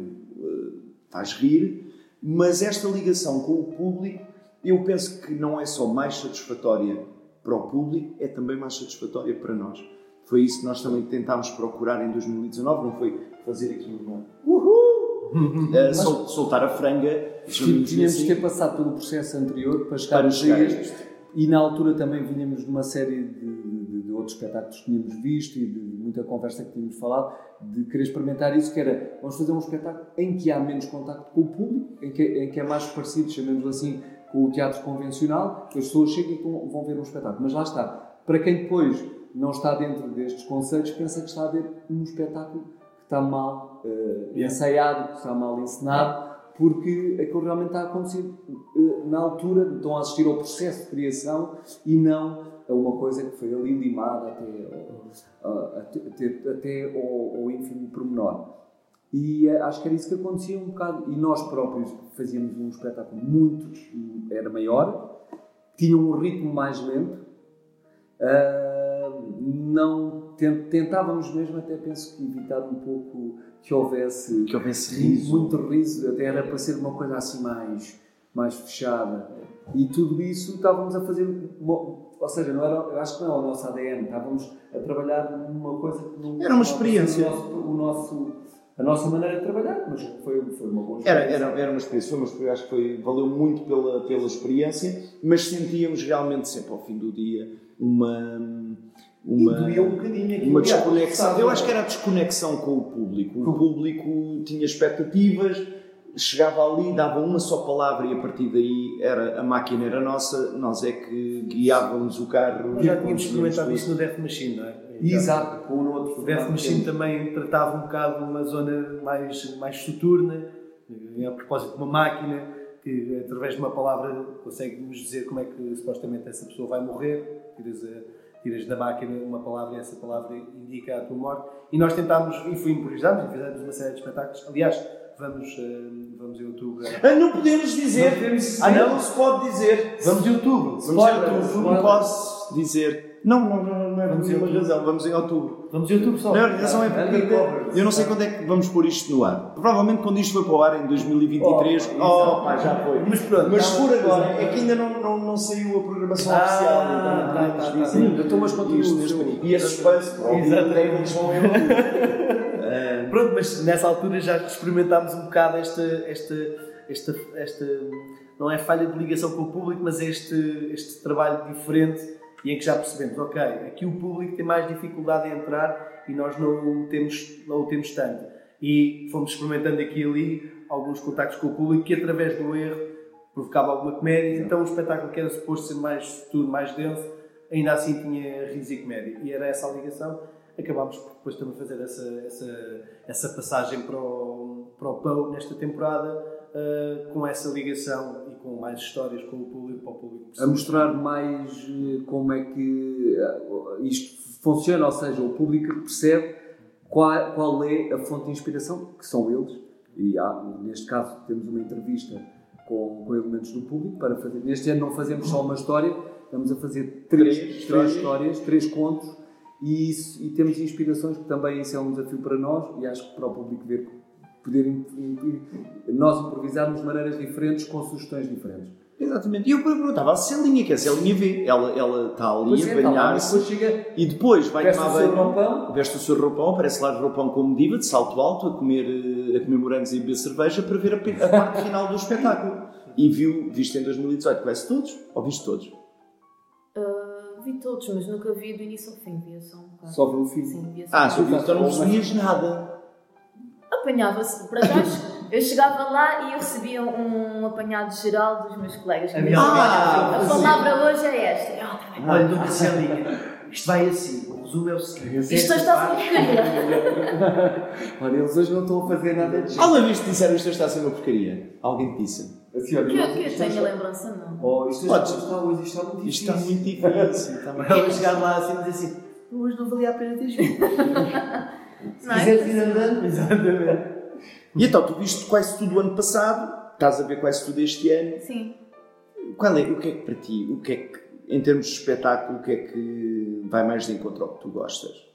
faz rir, mas esta ligação com o público, eu penso que não é só mais satisfatória para o público, é também mais satisfatória para nós. Foi isso que nós também tentámos procurar em 2019, não foi fazer aqui uma. Uhul! Eh, sol- soltar a franga. tínhamos assim, ter passado pelo processo anterior para chegarmos chegar a a este. E na altura também vinhamos de uma série de, de- de outros espetáculos que tínhamos visto e de muita conversa que tínhamos falado, de querer experimentar isso, que era, vamos fazer um espetáculo em que há menos contacto com o público, em que, em que é mais parecido, chamemos assim, com o teatro convencional, as pessoas chegam e vão, ver um espetáculo. Mas lá está, para quem depois não está dentro destes conceitos, pensa que está a ver um espetáculo que está mal eh, ensaiado, que está mal encenado, porque aquilo realmente está a acontecer eh, na altura, estão a assistir ao processo de criação e não a uma coisa que foi ali limada até, a- até, até, até ao, ao ínfimo pormenor. E eh, acho que era isso que acontecia um bocado. E nós próprios fazíamos um espetáculo muito, era maior, tinha um ritmo mais lento. Ah, não ten- tentávamos mesmo até penso que evitar um pouco que houvesse Que houvesse riso. muito riso até era para ser uma coisa assim mais mais fechada e tudo isso estávamos a fazer ou seja não era eu acho que não é o nosso ADN estávamos a trabalhar numa coisa que não Era uma experiência. o nosso, o nosso- a nossa maneira de trabalhar mas foi foi uma boa Era, experiência. era, era uma experiência, foi uma experiência, acho que foi, valeu muito pela, pela experiência, mas sentíamos realmente sempre ao fim do dia uma. uma um uma era. desconexão. Eu acho que era a desconexão com o público. O público tinha expectativas, chegava ali, dava uma só palavra e a partir daí era, a máquina era nossa, nós é que guiávamos o carro. Já tínhamos experimentado isso no Death Machine, não é? Exato com o outro O Death Machine também tratava um bocado uma zona mais, mais soturna, a propósito de uma máquina que, através de uma palavra, consegue nos dizer como é que supostamente essa pessoa vai morrer. Tiras, a- tiras da máquina uma palavra e essa palavra indica a tua morte. E nós tentámos, e foi improvisámos, e fizemos uma série de espetáculos. Aliás, vamos, eh, vamos em outubro. Ah, não podemos dizer. Não podemos ah, dizer. não se pode dizer. Vamos em outubro. Vamos YouTube, spoiler. não posso dizer. Não, não, não, não é por Vamos em nenhuma outubro. razão, vamos em outubro. Vamos em outubro só. Não, a razão é porque eu não sei quando é que vamos pôr isto no ar. Provavelmente quando isto foi para o ar em 2023. Oh, Oh, pá, já foi. Mas pronto. Mas tá- por agora é que ainda não, não, não saiu a programação Ah, oficial. tá, Então, tá, tá, tá. Continua isto o neste seu- momento. E esse suspense, Exatamente. em outubro. Pronto, mas nessa altura já experimentámos um bocado esta, esta, esta, esta não é falha de ligação com o público, mas este, este trabalho diferente e em que já percebemos, ok, aqui o público tem mais dificuldade em entrar e nós não o temos, não o temos tanto. E fomos experimentando aqui e ali alguns contactos com o público que através do erro provocava alguma comédia, então o espetáculo que era suposto ser mais tudo mais denso, ainda assim tinha riso e comédia. E era essa a ligação. Acabámos por depois também fazer essa, essa, essa passagem para o, para o Pão nesta temporada, eh, com essa ligação e com mais histórias com o público, para o público a mostrar mais eh, como é que eh, isto funciona, ou seja, o público percebe qual, qual é a fonte de inspiração, que são eles, e há, neste caso temos uma entrevista com, com elementos do público para fazer. Neste ano não fazemos só uma história, estamos a fazer três, Três três histórias. histórias, três contos, e, isso- e temos inspirações que também isso é um desafio para nós, e acho que para o público ver, poder nós improvisarmos de maneiras diferentes com sugestões diferentes. Exatamente. E eu perguntava, a Celinha, que é a Celinha V, ela, ela está ali Pois a é, tá banhar-se depois chega e depois vai Veste tomar o seu banho. roupão. Veste o seu roupão, aparece lá de roupão como diva, de salto alto, a comer, a comer morangos e a beber cerveja para ver a, a parte final do espetáculo. E viu, viste em 2018 quase todos? Ou viste todos? Ah, vi todos, mas nunca vi do início ao fim, via só um bocado. Só viu o filme. Sim, via só Ah, um só bocado. viste, então não percebias nada. Apanhava-se, para trás, eu chegava lá e eu recebia um apanhado geral dos meus colegas. Havia Ah, a sim. palavra hoje é esta. Ah, tá. Olha, Dona Celinha, isto vai assim, o resumo é o seguinte. Isto hoje está a ser porcaria. Olha, eles hoje não estão a fazer nada de jeito. Alguma vez te disseram isto está a ser uma porcaria? Alguém te disse? Assim, olha, Que, que eu isto tenho está- lembrança, não. Oh, isto Podes. hoje está, hoje está muito Isto está difícil. muito difícil. Está muito chegar lá assim e dizer assim, hoje não valia a pena ter vindo. Se Não é? quiseres ir andando, exatamente. E então, tu viste quase tudo o ano passado, estás a ver quase tudo este ano. Sim. Qual é, o que é que para ti, o que é que, em termos de espetáculo, o que é que vai mais de encontro ao que tu gostas?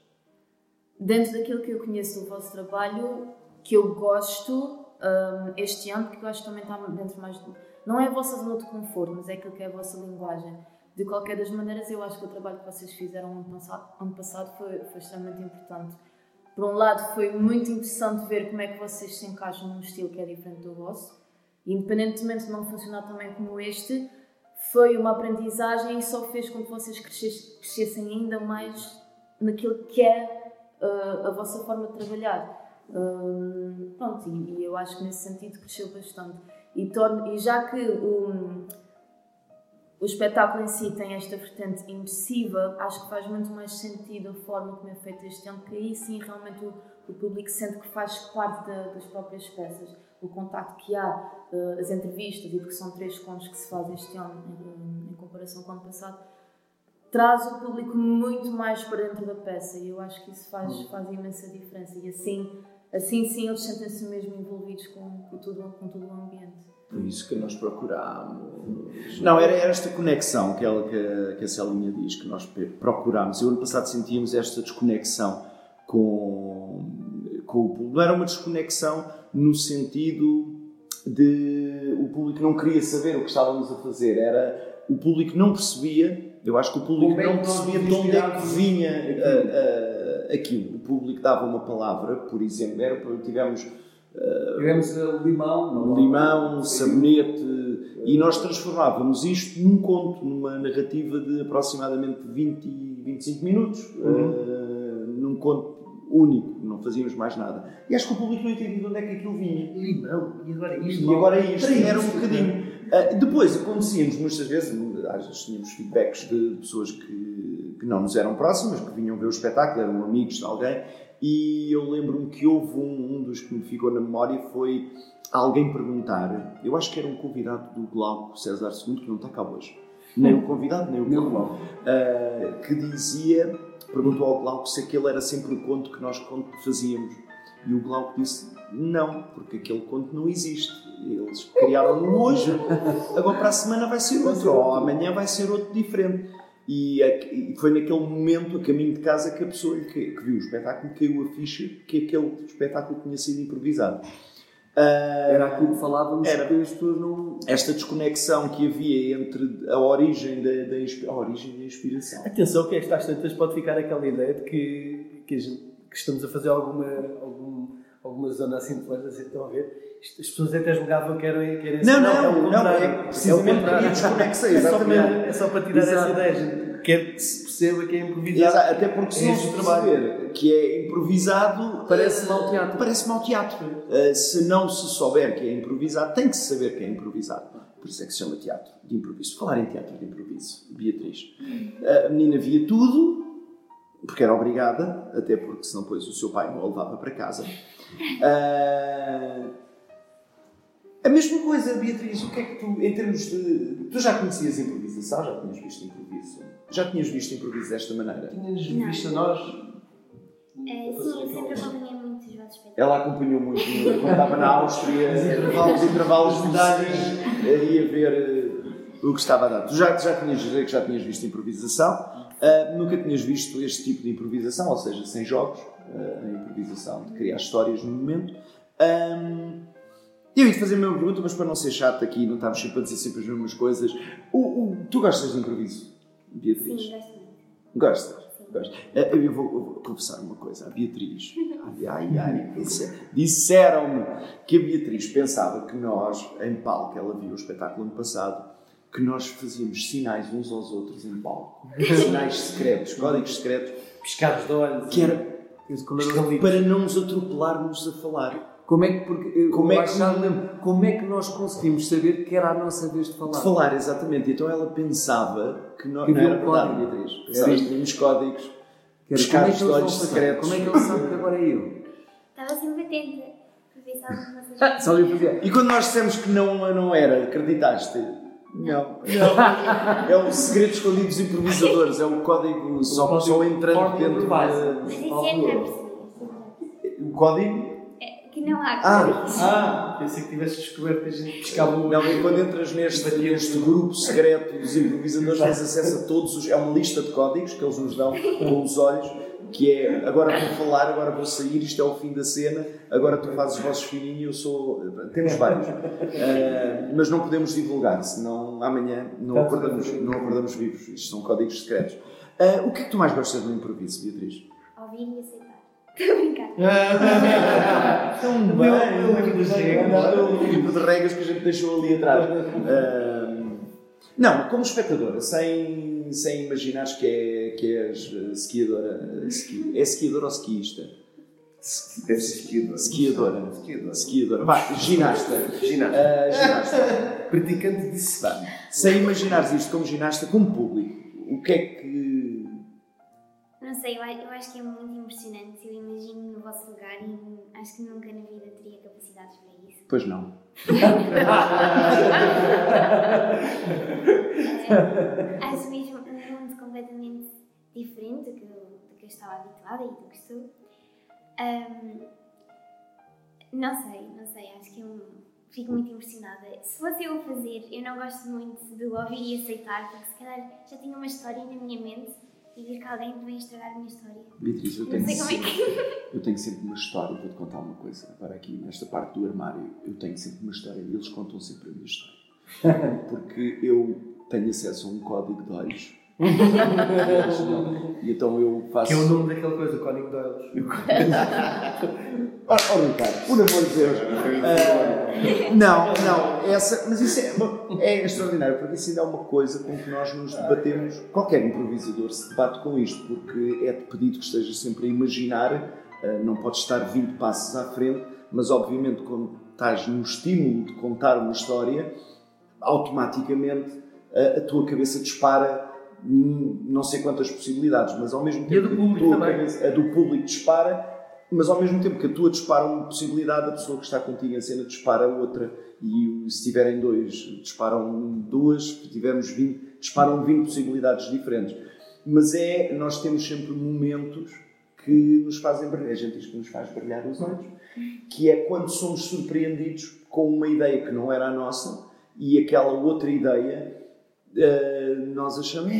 Dentro daquilo que eu conheço do vosso trabalho, que eu gosto hum, este ano, porque eu acho que também está dentro mais. do- Não é a vossa zona de conforto, mas é aquilo que é a vossa linguagem. De qualquer das maneiras, eu acho que o trabalho que vocês fizeram ano passado, ano passado foi, foi extremamente importante. Por um lado, foi muito interessante ver como é que vocês se encaixam num estilo que é diferente do vosso. Independentemente de não funcionar também como este, foi uma aprendizagem e só fez com que vocês crescesse- crescessem ainda mais naquilo que é uh, a vossa forma de trabalhar. Um, pronto, e, e eu acho que nesse sentido cresceu bastante. E, torna- e já que o, o espetáculo em si tem esta vertente imersiva, acho que faz muito mais sentido a forma como é feito este ano, que aí sim realmente o, o público sente que faz parte da- das próprias peças. O contacto que há, uh, as entrevistas, e porque são três contos que se fazem este ano em, em comparação com o ano passado, traz o público muito mais para dentro da peça e eu acho que isso faz, faz imensa diferença e assim, assim sim eles sentem-se mesmo envolvidos com, com, tudo, com todo o ambiente. Foi isso que nós procurámos. Não, era, esta conexão que, ela, que, a- que a Celinha diz, que nós procurámos. Eu, ano passado, sentíamos esta desconexão com, com o público. Não era uma desconexão no sentido de o público não queria saber o que estávamos a fazer, era o público não percebia. Eu acho que o público não percebia de onde é que vinha aquilo? ah, ah, aquilo. O público dava uma palavra, por exemplo, era, tivemos Tivemos uh, limão, não- limão, sabonete, e nós transformávamos isto num conto, numa narrativa de aproximadamente 20 e 25 minutos, eh, num conto único, não fazíamos mais nada. E acho que o público não entendia de onde é que aquilo vinha. Limão, e agora isto? E agora isto era um bocadinho. Ah, depois acontecia-nos muitas vezes, às vezes tínhamos feedbacks de pessoas que, que não nos eram próximas, que vinham ver o espetáculo, eram amigos de alguém, e eu lembro-me que houve um, um dos que me ficou na memória foi alguém perguntar, eu acho que era um convidado do Glauco César II, que não está cá hoje, nem o convidado, nem o Glauco, ah, que dizia, perguntou ao Glauco se aquele era sempre o conto que nós fazíamos. E o Glauco disse: Não, porque aquele conto não existe. Eles criaram-no hoje, agora para a semana vai ser outro, ou amanhã vai ser outro diferente. E, a- e foi naquele momento, a caminho de casa, que a pessoa que, que viu o espetáculo caiu a ficha que aquele espetáculo tinha sido improvisado. Ah, Era aquilo que falávamos Era. que as pessoas não. esta desconexão que havia entre a origem da, da a origem da inspiração. Atenção que estas tantas pode ficar aquela ideia de que, que, que estamos a fazer alguma, algum, alguma zona assim de flores, assim, estão a ver? Isto- As pessoas até julgavam que era, que era Não, não, é o não, contrário. é precisamente porque desconexei, É só exatamente. para- É só para tirar Exato. essa ideia, que se perceba que é improvisado. Exato, Até porque se É não se perceber que é improvisado, Parece mau teatro. Parece mau teatro. Uh, se não se souber que é improvisado, tem que se saber que é improvisado. Por isso é que se chama teatro de improviso. Falar em teatro de improviso, Beatriz. A menina via tudo, porque era obrigada, até porque senão depois o seu pai não a levava para casa. Uh, a mesma coisa, Beatriz, o que é que tu, em termos de. Tu já conhecias improvisação? Já tinhas visto improviso? Já tinhas visto improviso desta maneira? Tinhas Não. visto a nós? Eh, sim, eu sempre acompanhei muito os vossos espetáculos. Ela acompanhou muito quando estava na Áustria, nos intervalos de medalhas, ia ver eh, o que estava a dar. Tu já, já tinhas dizer que já tinhas visto improvisação, ah, nunca tinhas visto este tipo de improvisação, ou seja, sem jogos, a improvisação de criar histórias no momento. Ahm, eu ia te fazer a mesma pergunta, mas para não ser chato aqui, não estamos sempre a dizer sempre as mesmas coisas. O, o- tu gostas de improviso, Beatriz? Sim, gosto muito. Gostas? Gostas. Eh, Eu vou, eu vou confessar uma coisa. A Beatriz, ai, ai, ai, disse- disseram-me que a Beatriz pensava que nós, em palco, ela viu o espetáculo ano passado, que nós fazíamos sinais uns aos outros em palco. Sinais secretos, códigos secretos, Piscados de olhos. que era Para não nos atropelarmos a falar. Como é que, porque, Como como é é que- como é que nós conseguimos saber que era a nossa vez de falar? De falar, exatamente. Então ela pensava que nós. Que não havia era um código. Beatriz. Era Pensavas que tínhamos códigos. É os que eles olhos secretos. Como é que ele sabe que agora é eu? Estava sempre atenta para ver se alguma coisa Ah, só lhe fazia. E quando nós dissemos que não, não era, acreditaste? Não. não. É o segredo escondido dos improvisadores, é o código só, código só entrando código dentro da- Mas isso é. O código? É, Que não há Ah. Ah, pensei que tivesse descoberto que a gente piscava o Não, e quando entras neste, neste grupo secreto dos improvisadores, tens acesso a todos os. É uma lista de códigos que eles nos dão com os olhos, que é agora vou falar, agora vou sair, isto é o fim da cena, agora tu fazes os vossos fininhos e eu sou. Temos vários. Ah, mas não podemos divulgar, senão amanhã não acordamos, não acordamos vivos. Isto são códigos secretos. Ah, o que é que tu mais gostas do improviso, Beatriz? Ouvir e aceitar. Estou a brincar. Tão bem, o livro das regras. O livro de regras que a gente deixou ali atrás. Ahm, não, como espectadora, sem, sem imaginares que, é, que és eh, esquiadora. esqui- é esquiadora ou esquiista? Deve ser esquiador. Esquiadora. Esquiador. Esquiadora. Vá, ginasta. Ginasta. Ah, ginasta. praticante de ski. Sem imaginares isto como ginasta, como público, o que é que. Não sei, eu, acho que é muito impressionante. Eu imagino no vosso lugar e acho que nunca na vida teria capacidades para isso. Pois não. Acho mesmo um mundo completamente diferente do que, eu, do que eu estava habituada e do que sou. Ahm, não sei, não sei, acho que eu fico muito impressionada. Se fosse eu a fazer, eu não gosto muito de ouvir e aceitar, porque se calhar já tinha uma história na minha mente e vir que alguém vem estragar a minha história. Beatriz, eu tenho, é sempre, que. eu tenho sempre uma história, vou-te contar uma coisa. Agora aqui nesta parte do armário, eu tenho sempre uma história e eles contam sempre a minha história. Porque eu tenho acesso a um código de olhos. e então eu faço. Que é o nome daquela coisa, o código de olhos. Oh, oh, Ricardo, por amor de Deus. Não, não, essa, mas isso é, é extraordinário, porque isso ainda é uma coisa com que nós nos debatemos. Qualquer improvisador se debate com isto, porque é-te pedido que estejas sempre a imaginar, ah, não podes estar 20 passos à frente, mas obviamente quando estás no estímulo de contar uma história, automaticamente ah, a tua cabeça dispara não sei quantas possibilidades, mas ao mesmo E a tempo do público tua também. cabeça- a do público dispara, mas ao mesmo tempo que a tua dispara uma possibilidade, a pessoa que está contigo em cena dispara outra. E se tiverem dois, disparam duas, se tivermos 20, disparam 20 possibilidades diferentes. Mas é, nós temos sempre momentos que nos fazem brilhar. A gente diz que nos faz brilhar os olhos, que é quando somos surpreendidos com uma ideia que não era a nossa e aquela outra ideia eh, nós achamos,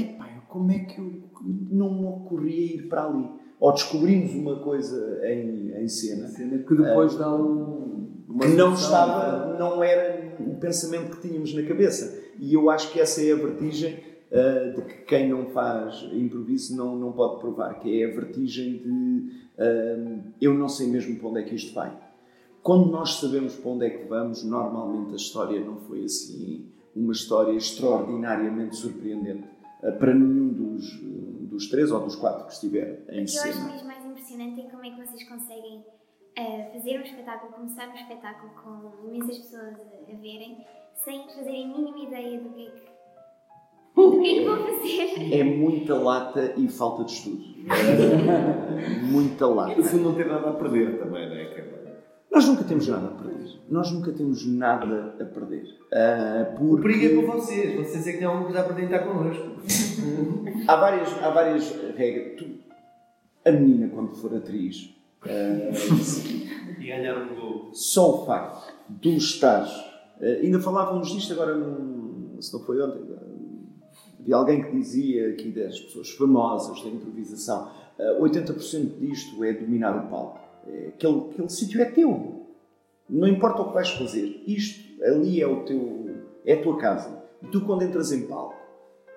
como é que eu, não me ocorria ir para ali? Ou descobrimos uma coisa em, em cena Cena que depois dá um. que não estava, não era o pensamento que tínhamos na cabeça. E eu acho que essa é a vertigem ah, de que quem não faz improviso não, não pode provar, que é a vertigem de ah, eu não sei mesmo para onde é que isto vai. Quando nós sabemos para onde é que vamos, normalmente a história não foi assim uma história extraordinariamente surpreendente ah, para nenhum dos, dos três ou dos quatro que estiver em O que eu acho cena. mesmo mais impressionante é como é que vocês conseguem eh, fazer um espetáculo, começar um espetáculo com imensas pessoas a, verem, sem fazerem a mínima ideia do que é que, do que, é que vão fazer. É muita lata e falta de estudo. muita lata. No fundo, não tem nada a perder também, não é? Nós nunca temos nada a perder. Nós nunca temos nada a perder. Ah, O porque é para vocês. Vocês é que têm alguma coisa a estar connosco. há, várias, há várias regras. Tu- a menina, quando for atriz, ah, E ganhar um gol. só o facto de tu estares. ah, ainda falávamos disto agora, num, se não foi ontem. ah, Havia alguém que dizia aqui das pessoas famosas da improvisação: ah, 80% disto é dominar o palco. Aquele, aquele sítio é teu. Não importa o que vais fazer, isto ali é o teu, é a tua casa. E tu quando entras em palco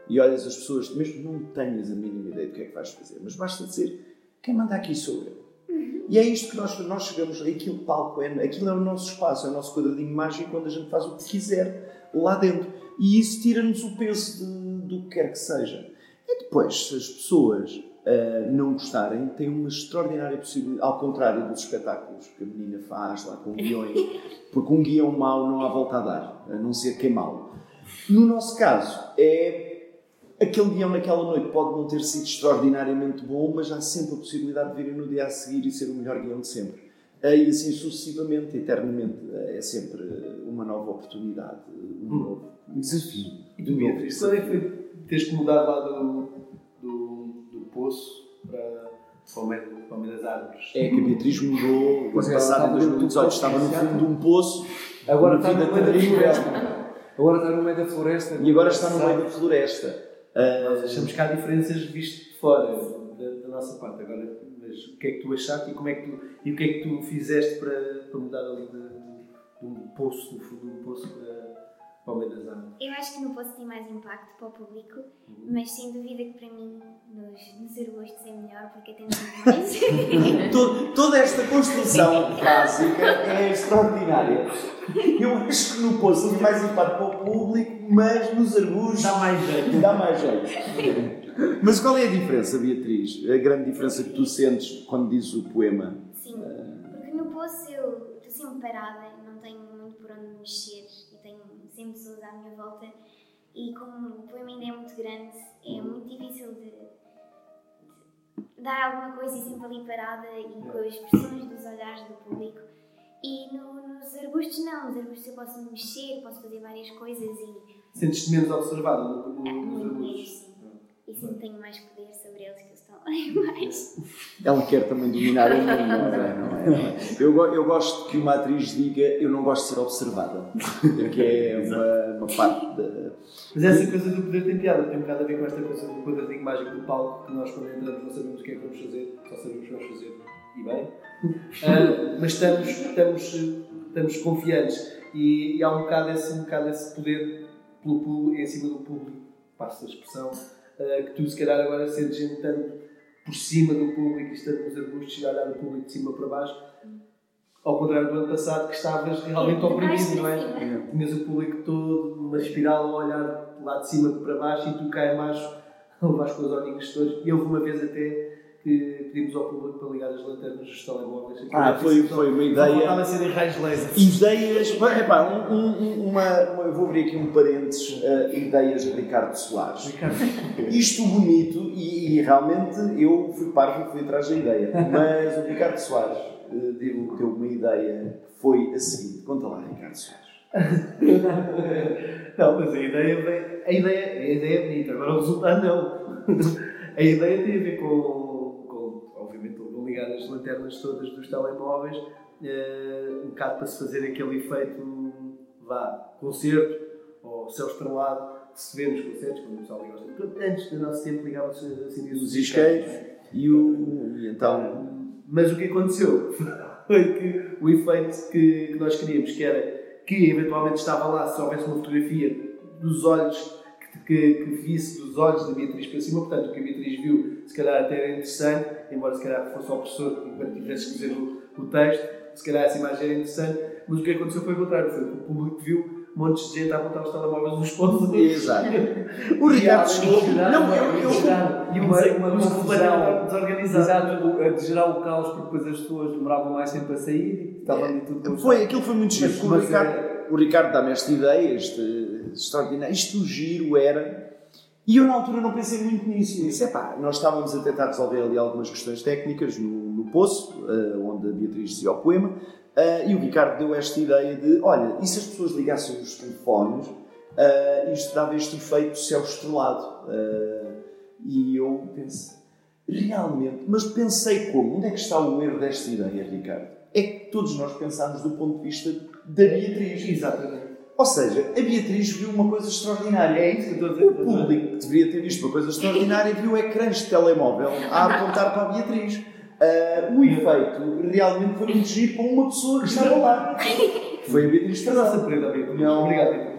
e olhas as pessoas, mesmo não tenhas a mínima ideia do que é que vais fazer, mas basta dizer, quem manda aqui sou eu. E é isto que nós, nós chegamos, aquilo palco, é, aquilo é o nosso espaço, é o nosso quadradinho mágico onde a gente faz o que quiser lá dentro. E isso tira-nos o peso de- do que quer que seja. E depois, se as pessoas ah, não gostarem, tem uma extraordinária possibilidade, ao contrário dos espetáculos que a menina faz lá com guiões, porque um guião mau não há volta a dar, a não ser queimá-lo. No nosso caso, é aquele guião naquela noite pode não ter sido extraordinariamente bom, mas há sempre a possibilidade de virem no dia a seguir e ser o melhor guião de sempre. E assim sucessivamente, eternamente. É sempre uma nova oportunidade, um novo Desafio. E tu, Beatriz, quando é que foi teres que mudar lá do, do, do poço para, das árvores? É que a Beatriz mudou, o ano passado, em estava no 2018, estava no fundo de um poço, Agora está no meio da floresta. Agora está no meio da floresta. e agora está no meio da floresta. Nós achamos que há diferenças visto de fora da, da nossa parte. Agora, mas o que é que tu achaste e, como é que tu, e o que é que tu fizeste para, para mudar ali de, de um poço, do fundo de um poço para, para o meio das? Eu acho que no poço tem mais impacto para o público, mas sem dúvida que para mim nos, nos arbustos é melhor porque temos muito mais. To- toda esta construção básica é extraordinária. Eu acho que no poço tem mais impacto para o público, mas nos arbustos Dá mais jeito. dá mais jeito. Mas qual é a diferença, Beatriz? A grande diferença que tu sentes quando dizes o poema? Sim, porque no poço eu estou sempre parada, não tenho muito por onde mexer e tenho sempre pessoas à minha volta. E como o poema ainda é muito grande, é muito difícil de, de dar alguma coisa e sempre ali parada e com as expressões dos olhares do público. E no- nos arbustos não, nos arbustos eu posso me mexer, posso fazer várias coisas e Sentes-te menos observado no, no, é nos menos, arbustos? sim. E sempre tenho mais poder sobre eles que eles estão ali mais. Ela quer também dominar o mundo, não é? Não é? Não é? Eu, eu gosto que uma atriz diga eu não gosto de ser observada, que é uma, uma parte da... Mas essa coisa do poder tem piada, tem um bocado a ver com esta coisa do quadradinho mágico do palco, que nós quando entramos não sabemos o que é que vamos fazer, só sabemos o que vamos fazer e bem. Ah, mas estamos, estamos, estamos confiantes e, e há um bocado, esse, um bocado esse poder pelo, público- em cima do público, passa a expressão, que tu se calhar agora sentes entrando por cima do público e estando nos arbustos e a olhar o público de cima para baixo. Ao contrário do ano passado, que estavas realmente oprimido, não é? cima. tinhas o público todo numa espiral a olhar lá de cima para baixo e tu cá em baixo a levar com os olhinhos todos. E houve uma vez até que pedimos ao público para ligar as lanternas dos telemóveis. Ah, foi, foi uma Estava ideia... a ser em raios laser. Ideias, bem, epá, um, um, uma, uma- eu vou abrir aqui um parênteses, eh, ideias de Ricardo Soares. Ricardo, Isto bonito, e, e realmente eu fui parvo fui atrás da ideia, mas o Ricardo Soares eh, deu, deu uma ideia que foi a seguinte: conta lá, Ricardo Soares. Não, mas a ideia vem. A ideia, a ideia é bonita, agora o resultado não. A ideia tem a ver com, ligar as lanternas todas dos telemóveis, eh, um bocado para se fazer aquele efeito, vá, concerto, ou céus para lado, se vê nos concertos, quando o pessoal aos Portanto, Antes do nosso tempo ligava-se assim Os isqueiros e, o, e então. Mas o que aconteceu foi que o efeito que, que nós queríamos, que era que eventualmente estava lá, se houvesse uma fotografia dos olhos, que, que, visse dos olhos da Beatriz para cima, portanto, o que a Beatriz viu, se calhar até era interessante, embora se calhar fosse ao professor, enquanto tivesse que escrever o, o texto, se calhar essa imagem era interessante, mas o que aconteceu foi o contrário, foi o público viu montes de gente a apontar os telemóveis nos pontos. Exato. O Ricardo chegou. Não, eu, eu, E uma, uma confusão desorganizada. Exato, a de gerar o caos, porque depois as pessoas demoravam mais tempo a sair e estavam ali tudo Foi, aquilo foi muito giro. É- o Ricardo dá-me esta ideia, este extraordinário. Isto giro era. E eu na altura não pensei muito nisso. Eu disse, epá, nós estávamos a tentar resolver ali algumas questões técnicas no, no poço, eh, onde a Beatriz dizia o poema, eh, e o Ricardo deu esta ideia de, olha, e se as pessoas ligassem os telefones, eh, isto dava este efeito céu estrelado. Eh, e eu pensei, realmente, mas pensei como? Onde é que está o erro desta ideia, Ricardo? É que todos nós pensámos do ponto de vista da Beatriz. Exatamente. Ou seja, a Beatriz viu uma coisa extraordinária. É isso que estou a dizer. O público que deveria ter visto uma coisa extraordinária viu ecrãs de telemóvel a apontar para a Beatriz. Ah, o efeito realmente foi muito giro para uma pessoa que estava lá. Foi a Beatriz Fernandes. Não. Obrigado, Beatriz.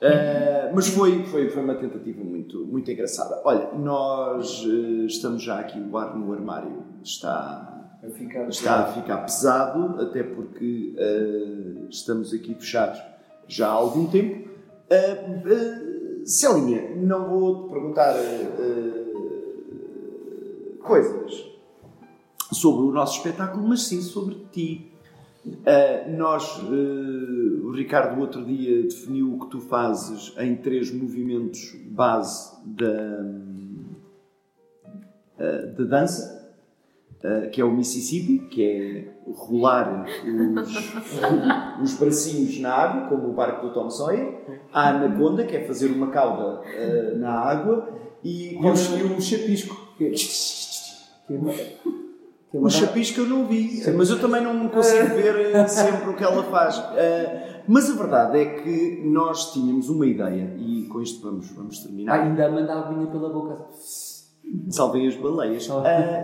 Uh, mas foi, foi, foi uma tentativa muito, muito engraçada. Olha, nós uh, estamos já aqui, o ar no armário está, a ficar. está a ficar pesado, até porque uh, estamos aqui fechados já há algum tempo. Uh, uh, Celinha, não vou te perguntar uh, coisas sobre o nosso espetáculo, mas sim sobre ti. Nós, o Ricardo, outro dia definiu o que tu fazes em três movimentos base da, da dança, que é o Mississippi, que é rolar os, os bracinhos na água, como o barco do Tom Sawyer, a Anaconda, que é fazer uma cauda na água, e, e o chapisco. Que é... O chapisco eu não vi, mas eu também não consigo ver sempre o que ela faz. Mas a verdade é que nós tínhamos uma ideia, e com isto vamos, vamos Ah, terminar. ainda manda a aguinha pela boca. Salvem as baleias. Uh,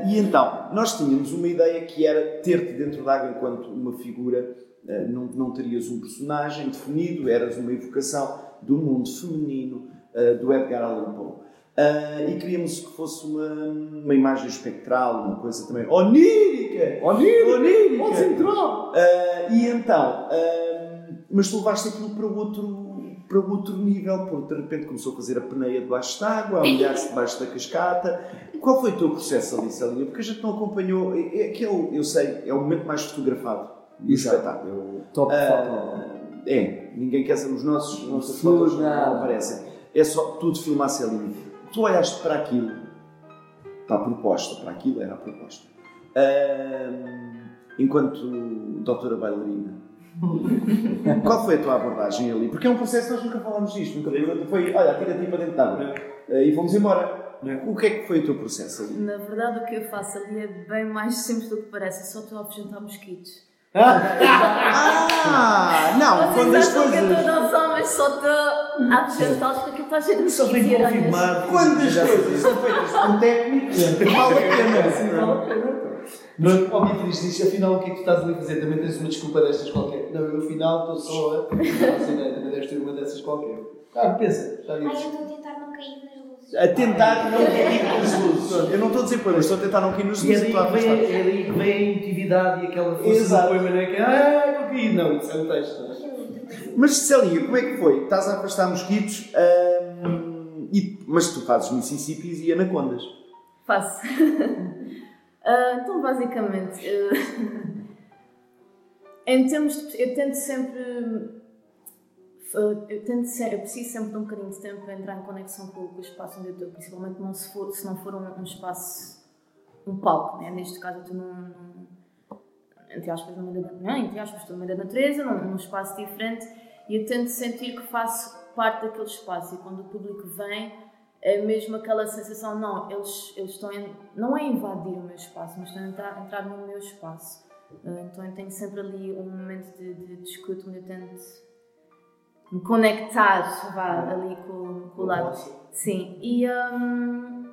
e então, nós tínhamos uma ideia que era ter-te dentro d'água enquanto uma figura, uh, não, não terias um personagem definido, eras uma evocação do mundo feminino uh, do Edgar Allan Poe. Uh, e queríamos que fosse uma, uma imagem espectral, uma coisa também onírica! Onírica! Onírica! Pode entrar! Uh, e então, uh, mas tu levaste aquilo para outro, para outro nível, porque de repente começou a fazer a peneia debaixo d'água, a olhar-se debaixo da cascata. Qual foi o teu processo ali, Celinha? Porque a gente não acompanhou. É, é aquele, eu sei, é o momento mais fotografado do Exato. espetáculo. Top Uh, foto. é, ninguém quer saber, os nossos, as nossas fotos não aparecem. É só tudo filmar Celinha. Tu olhaste para aquilo, para a proposta, para aquilo era a proposta. Ahm, enquanto doutora bailarina, qual foi a tua abordagem ali? Porque é um processo, nós nunca falámos disto, nunca foi, foi olha, tira-te para dentro de água. Ah, e fomos embora. O que é que foi o teu processo ali? Na verdade, o que eu faço ali é bem mais simples do que parece. Eu só estou a apresentar mosquitos. Ah, não, quando as acham que eu estou coisas. a dançar, mas só estou a apresentá-los porque está cheio de Só mosquitos vem e aranhas. confirmar. Quando as coisas são feitas por técnicos, vale a pena. Mas, ó Beatriz, diz, afinal o que é que tu estás ali a fazer? Também tens uma desculpa destas qualquer. Não, eu afinal estou só a. Não sei? Também deves ter uma dessas qualquer. Ah, pensa, já Ai, eu estou a tentar não cair nas luzes. A tentar não cair nas luzes. Eu não estou a dizer poemas, estou a tentar não cair nas E é luzes. daí, estou a que vem, afastar. é daí que vem a intimidade e aquela força Exato. do poema, não é? Que, ai, vou cair. Não, isso é um texto. não é? Mas Celinha, como é que foi? Estás a afastar mosquitos, hum, e- mas tu fazes Mississippis e anacondas. Faço. Ah, então, basicamente, eh, em termos de, eu tento sempre. eh, Eu, tento ser, eu preciso sempre de um bocadinho de tempo para entrar em conexão com, o espaço onde eu estou, principalmente não se, for, se não for um, um espaço, um palco, né? neste caso eu estou num, entre aspas, não, estou no meio da natureza, num, num espaço diferente e eu tento sentir que faço parte daquele espaço e quando o público vem é mesmo aquela sensação, não, eles, eles estão, não é invadir o meu espaço, mas estão a entrar, entrar no meu espaço. Eh, Então eu tenho sempre ali um momento de, de, de escuta onde eu tento me conectar vá, ali com, com o lado. Sim, e, um,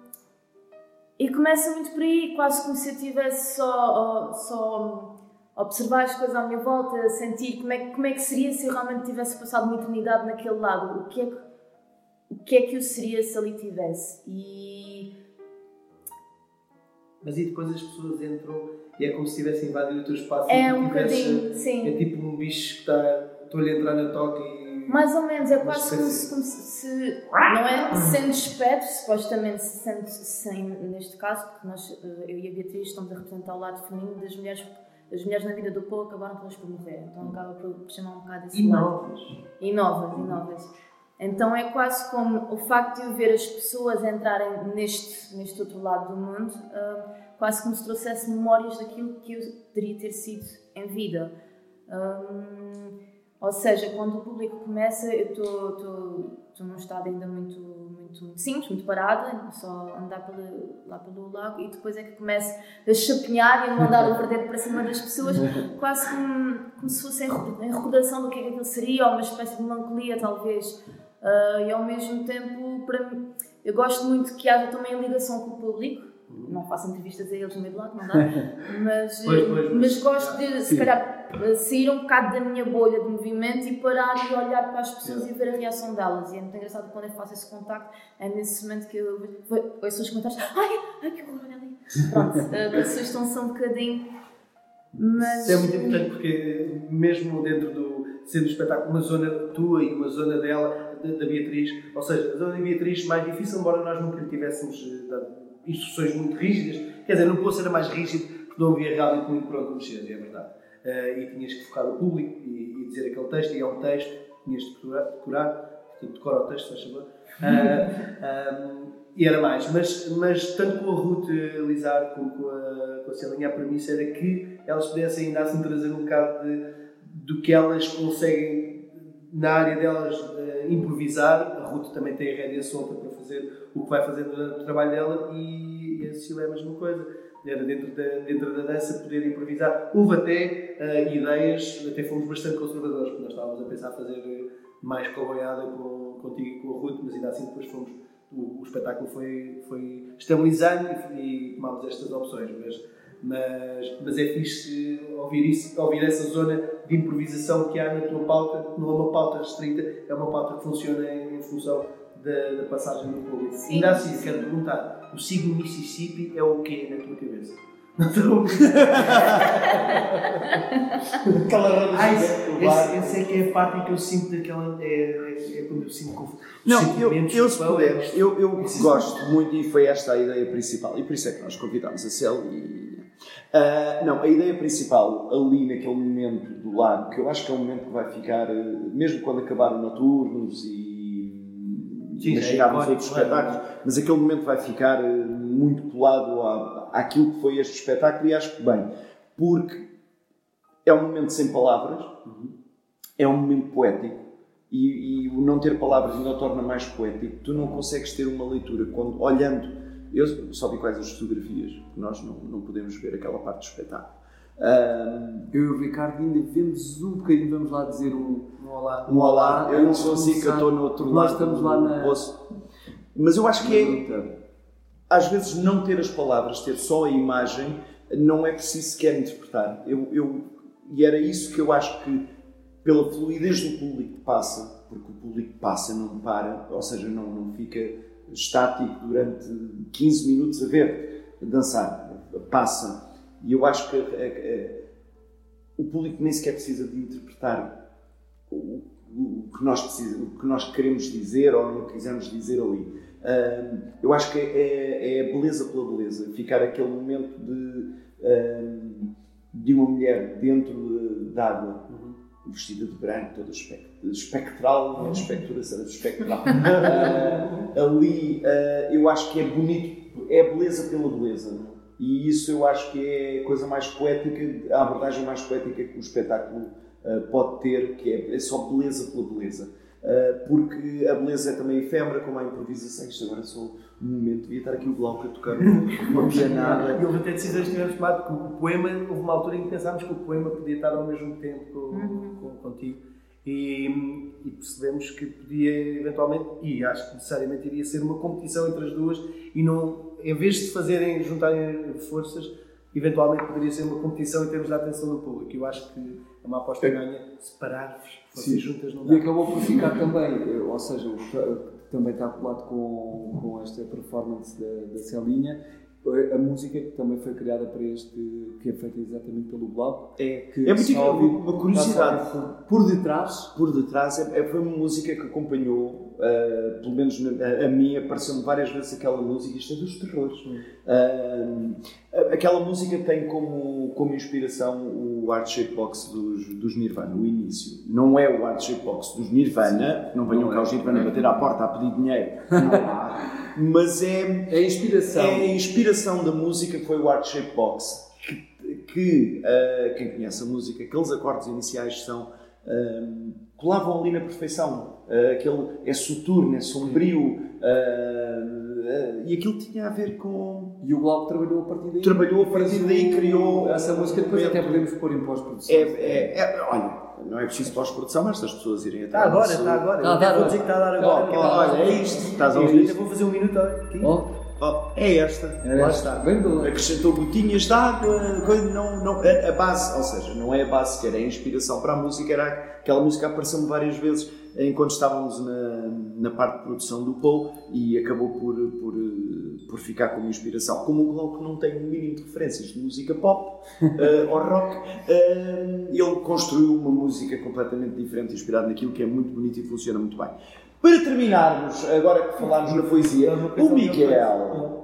e começa muito por aí, quase como se eu estivesse só, só observar as coisas à minha volta, sentir como é, como é que seria se eu realmente tivesse passado uma eternidade naquele lado, o que é que, o que, é que eu seria se ali tivesse. E... Mas e depois as pessoas entram e é como se estivessem invadido o teu espaço. É um bocadinho, sim. É tipo um bicho que está. Estou-lhe a entrar na toca e. Mais ou menos, é quase como se, como se, Não é sendo espectro, supostamente sendo, sem, neste caso, porque nós, eh, eu e a Beatriz estamos a representar o lado feminino das mulheres. As mulheres na vida do povo acabaram todas por morrer, então acaba por chamar um bocado esse e lado. Novas. E novas. E novas. Então é quase como o facto de eu ver as pessoas entrarem neste, neste outro lado do mundo, uh, quase como se trouxesse memórias daquilo que eu teria ter sido em vida. Um, ou seja, quando o público começa, eu estou num estado ainda muito, muito, muito simples, muito parada, só andar pelo, lá pelo lago e depois é que começo a chapinhar e a mandar o verdadeiro para cima das pessoas, quase como, como se fosse em recordação do que é que aquilo seria, ou uma espécie de melancolia, talvez. Uh, e ao mesmo tempo, para mim, eu gosto muito que haja também a ligação com o público não faço entrevistas a eles no meio do lado, não dá. Mas, pois, pois, mas, mas gosto de, se calhar, sair um bocado da minha bolha de movimento e parar e olhar para as pessoas e ver a reação delas. E é muito engraçado quando eu faço esse contacto, é nesse momento que eu ouço os comentários: ai, ai que horror, olha ali. Pronto, as pessoas estão-se um bocadinho. Mas... Isso é muito importante porque, mesmo dentro do. sendo espetáculo, uma zona tua e uma zona dela, da Beatriz, ou seja, a zona da Beatriz mais difícil, embora nós nunca lhe tivéssemos eh, dado instruções muito rígidas. Quer dizer, no Poço era mais rígido porque não havia realmente muito para onde mexer, é verdade. Uh, e tinhas que focar o público e, e, dizer aquele texto, e é um texto, tinhas de decorar, portanto, decora o texto, faz favor. Uh, eh, um, e era mais. Mas, mas tanto com a Ruth Lizard como com a, com a Celinha, a premissa era que elas pudessem ainda assim trazer um bocado de, do que elas conseguem na área delas uh, improvisar. A Ruth também tem a rédea solta para fazer o que vai fazer durante o trabalho dela e, a Cecília é a mesma coisa. Era dentro da, dentro da dança poder improvisar. Houve até uh, ideias, até fomos bastante conservadores, porque nós estávamos a pensar fazer mais coboiada com, contigo e com a Ruth, mas ainda assim depois fomos. O, o espetáculo foi, foi estabilizando e, e tomámos estas opções. Mas, mas, mas é fixe ouvir, isso, ouvir essa zona de improvisação que há na tua pauta, não é uma pauta restrita, é uma pauta que funciona em, em função da, da, passagem do público. Sim. Ainda assim, quero perguntar: o signo Mississippi é o quê na tua cabeça? Não estou Aquela roda ah, esse, esse é que é a parte em que eu sinto daquela. É, é, é quando eu sinto confuso. Não, eu, eu, se puder, eu, eu gosto muito e foi esta a ideia principal. E por isso é que nós convidámos a Cel e. Uh, não, a ideia principal ali naquele momento do lago, que eu acho que é um momento que vai ficar, mesmo quando acabar o Noturnos e Sim, chegarmos a outros espetáculos, mas aquele momento vai ficar eh, muito colado à, àquilo que foi este espetáculo e acho que bem, porque é um momento sem palavras, é um momento poético e, e, o não ter palavras ainda o torna mais poético. Tu não consegues ter uma leitura quando, olhando, eu só vi quais as fotografias, nós não, não podemos ver aquela parte do espetáculo um, eu e o Ricardo ainda vemos um bocadinho, vamos lá dizer um, um olá. Um olá. Eu não sou assim que eu estou no outro lado. Nós estamos lá na. Poço. Mas eu acho que é. Às vezes, não ter as palavras, ter só a imagem, não é preciso sequer interpretar. Eu, eu, e era isso que eu acho que, pela fluidez do público que passa, porque o público passa, não para, ou seja, não, não fica estático durante 15 minutos a ver dançar, passa e eu acho que o público nem sequer precisa de interpretar o, o, que nós precisa, o que nós queremos dizer ou não quisermos dizer ali. Um, eu acho que é, é, a beleza pela beleza. Ficar aquele momento de, um, de uma mulher dentro d'água, uhum. Vestida de branco, toda espectral, não é especturação, era espectral. uh, ali uh, eu acho que é bonito, é beleza pela beleza. E isso eu acho que é a coisa mais poética, a abordagem mais poética que o espetáculo uh, pode ter, que é, é, só beleza pela beleza. Uh, porque a beleza é também efêmera, como a improvisação. Isto agora só um momento, devia estar aqui o Glauco a tocar uma pianada. E houve até decisões que tivemos tomado, porque o poema, houve uma altura em que pensámos que o poema podia estar ao mesmo tempo com, uhum. com, contigo. E, e percebemos que podia eventualmente, e acho que necessariamente iria ser uma competição entre as duas e não, em vez de fazerem, juntarem forças, eventualmente poderia ser uma competição em termos de atenção do público. Eu acho que é uma aposta ganha separar-vos, vocês juntas não dá. E acabou por ficar também, eh, ou seja, também está colado com, com esta performance da, da Celinha, a música que também foi criada para este, que é feita exatamente pelo Bloco. É, que é muito uma curiosidade. por detrás. Por detrás, é, é- foi uma música que acompanhou, ah, pelo menos a, a mim, apareceu-me várias vezes aquela música, isto é dos terrores. Ah, aquela música tem como, como inspiração o Art Shape Box dos, dos Nirvana, o início. Não é o Art Shape Box dos Nirvana, não venham cá é. os Nirvana bater à porta a pedir dinheiro, não há. Mas é, É a inspiração. é a inspiração da música foi o Art Shape Box. Que, que, ah, quem conhece a música, aqueles acordes iniciais são. colavam ali na perfeição. Ah, aquele é soturno, é sombrio. ah, e aquilo tinha a ver com. E o Bloco trabalhou a partir daí. Trabalhou a partir daí, o- criou essa música. Depois até podemos pôr em pós-produção. É, é, é- olha, não é preciso pós-produção, mas as pessoas irem até Está agora, está agora. Eu dar vou agora. dizer que está a dar agora. ó, olha, é isto, estás a Eu ouvir até vou fazer um minuto aqui. Oh, Oh, é esta. era Lá esta. está. Bem do... Acrescentou gotinhas de água, não, não, a, a base, ou seja, não é a base que era a inspiração para a música, era aquela música apareceu-me várias vezes enquanto estávamos na, na parte de produção do Paul e acabou por, por, por ficar como inspiração. Como o Glauco não tem o mínimo de referências de música pop eh, ou rock, eh, ele construiu uma música completamente diferente, inspirada naquilo que é muito bonito e funciona muito bem. Para terminarmos, agora que falámos na poesia, o Miguel.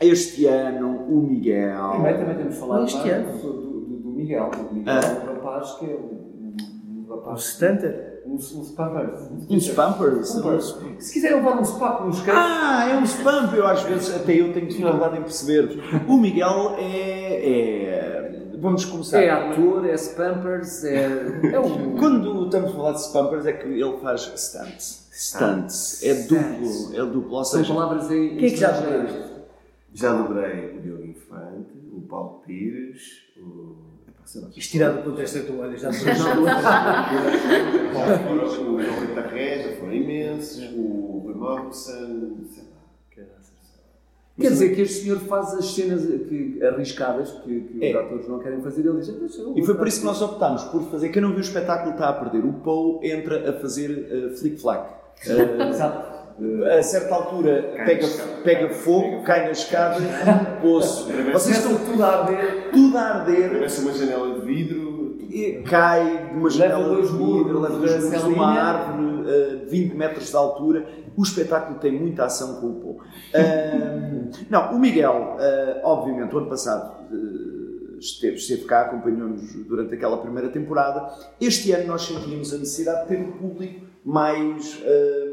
Este ano, o Miguel. Também, também temos falado Este ano. do, do, do Miguel. O Miguel Ah. é um rapaz que é um, um O rapaz. Stunter. Um, um spampers. Uns pampers. Spampers. Se quiserem levar um spa com uns. Ah, é um spam, eu às vezes até eu tenho dificuldade em perceber. O Miguel é. é- vamos começar. É ator, é spampers, é. É um. Quando estamos a falar de spampers é que ele faz stunts. Stunts. É duplo. É duplo. Ou São seja, palavras em. Quem é que já estrangeiras. Já dobrei o Diogo Infante, o Paulo Pires, sei lá. Isto tirado do contexto atual, já depois foram o João Ritarré, já foram imensos, o Rui Morrison, sei lá. Quer dizer que este senhor faz as cenas que, arriscadas que, que É. os atores não querem fazer, ele diz. "Ah, E foi por isso que nós optámos por fazer. Quem não viu o espetáculo está a perder. O Poe entra a fazer uh, flick-flack. Uh, Exato. A certa altura pega, pega fogo, cai na escada e poço. Vocês estão tudo a arder. tudo a arder, Atravessa uma janela de vidro, e cai de uma janela dois de vidro, leva dois muros de uma árvore uh, de 20 metros de altura. O espetáculo tem muita ação com o Poe. Um, não, o Miguel, uh, obviamente, o ano passado. uh, Esteve, esteve cá, acompanhou-nos durante aquela primeira temporada. Este ano nós sentimos a necessidade de ter um público mais, um,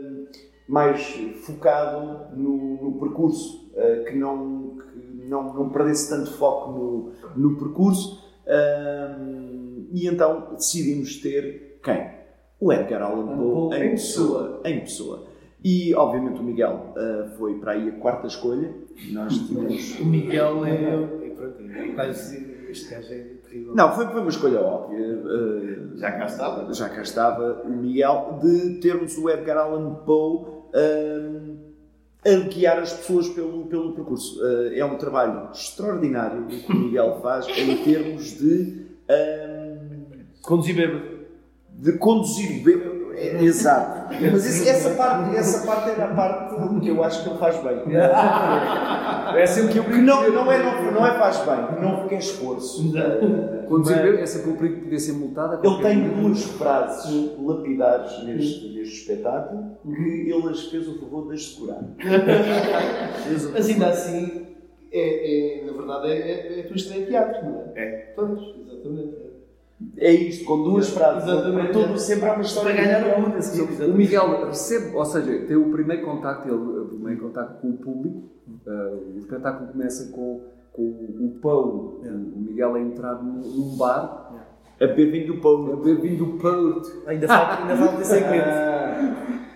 mais focado no, no percurso, uh, que, não, que não, não perdesse tanto foco no, no percurso. Um, e então decidimos ter quem? O Edgar Allan Poe em em pessoa. Em pessoa. E obviamente o Miguel uh, foi para aí a quarta escolha. Nós tínhamos. O Miguel é. é pronto, é quase. Este gajo é terrível. Não, foi, foi uma escolha óbvia. uh, já cá estava. já cá estava o Miguel, de termos o Edgar Allan Poe um, a guiar as pessoas pelo, pelo percurso. Uh, é um trabalho extraordinário o que o Miguel faz em termos de, um, Conduzir bêbado. de conduzir bem. É, exato. Mas esse- essa, parte, essa parte era a parte que eu acho que ele faz bem. É sempre que eu Que não, não, é, não, não é faz bem, não requer esforço. Quando mas- é perigo de poder ser multado. a Ele tem duas frases lapidares neste, neste espetáculo que ele as fez o favor de as decorar. Mas ainda assim, é, é, na verdade, é, é, é a tua estreia de teatro, não é? É. Pois, exatamente. É isto, com duas frases. Exatamente. Todo, sempre há uma história. Para ganhar o mundo, assim, O Miguel recebe, ou seja, tem o primeiro contacto, ele, o primeiro contacto com o público. Uh, o espetáculo começa com, com o pão, o Miguel a entrar num, bar, A beber vinho do a pão. beber vinho do Porto. Ainda falta, ainda falta esse segmento.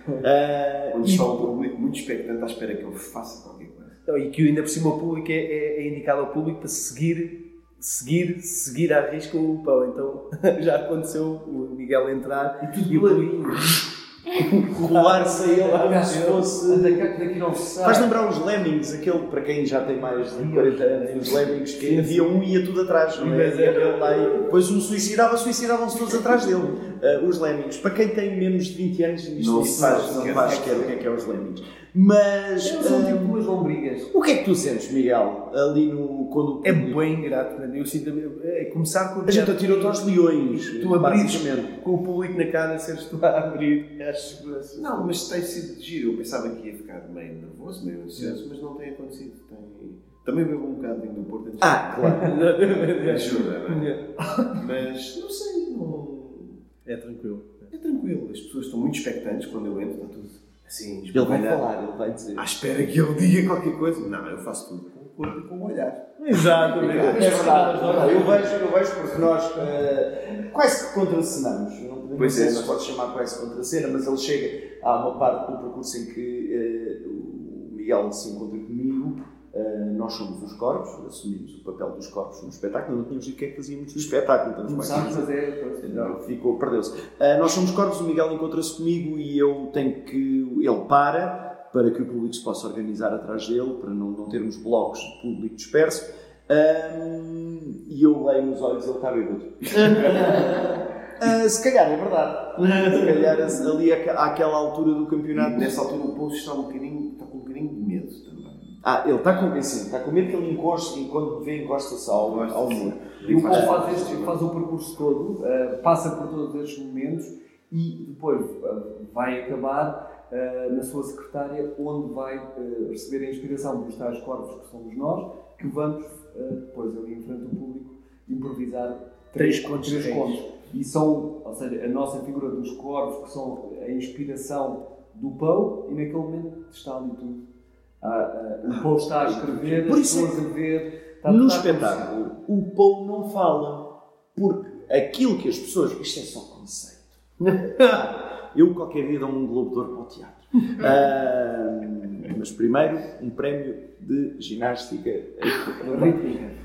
Onde e- está o público muito expectante à espera que ele faça qualquer coisa. Então, E que ainda por cima o público é, é, é indicado ao público para seguir seguir, seguir à risca o pão. Então já aconteceu o Miguel entrar E tudo o peladinho. Colar-se a ele como se fosse. daqui não se Faz lembrar os Lemmings, aquele para quem já tem mais de 40 anos, os Lemmings, que havia um e ia tudo atrás, não é? É- depois um suicidava, suicidavam-se todos atrás dele. Ah, os Lemmings, para quem tem menos de 20 anos, isto Não faz, não sequer faz o que é sequer o que é que é os Lemmings. Mas são tipo umas lombrigas. o que é que tu sentes, Miguel, ali no. quando É bem ingrato, mano. Eu sinto. É começar com A gente atirou-te aos leões, Tu abrires com o público na cara, seres tu a abrir às seguranças. Não, mas tem sido giro. Eu pensava que ia ficar meio nervoso, meio ansioso, mas não tem acontecido. Tem... Também bebo um bocado de vinho do Porto. Ah, claro. Ajuda, não é? Mas não sei, não... É tranquilo. é tranquilo. As pessoas estão muito expectantes quando eu entro, está tudo assim, Ele vai falar, ele vai dizer. À espera que ele diga qualquer coisa. Não, eu faço tudo com o corpo e com o olhar. Exato, É verdade, é verdade. Eu vejo, eu vejo porque nós eh, quase que contracenamos. Não podemos Pois é, dizer se nós- pode chamar quase contra cena, mas ele chega. Há uma parte do percurso em que eh, o Miguel se encontra nós somos os corpos, assumimos o papel dos corpos no espetáculo. Não tínhamos dito o que é que fazíamos no espetáculo. Mais Começámos a fazer. não, ficou, perdeu-se. Ah, nós somos corpos, o Miguel encontra-se comigo e eu tenho que. Ele para para que o público se possa organizar atrás dele, para não, não termos blocos de público disperso. Ahm, e eu leio nos olhos, ele está bêbado. Ah, se calhar é verdade. Se calhar ali àque- àquela altura do campeonato. nessa altura o Pouso está, um bocadinho. Ah, ele está com, sim, está com medo que ele encoste, enquanto vê, encosta-se ao, ao muro. E o Paulo faz, este, faz o percurso todo, eh, passa por todos estes momentos e depois eh, vai acabar eh, na sua secretária, onde vai receber a inspiração dos tais corpos que somos nós, que vamos depois ali em frente ao público improvisar Três contos três reis. contos. E são, ou seja, a nossa figura dos corpos, que são a inspiração do Poe, e naquele momento está ali tudo. Ah, ah, o Poe está a escrever, Por as isso é pessoas a ver. Está, No está espetáculo, o Paul não fala. Porque aquilo que as pessoas. Isto é só conceito. Eu qualquer dia dou um Globo de Ouro para o teatro. Ah, mas primeiro, um prémio de ginástica. acontecer.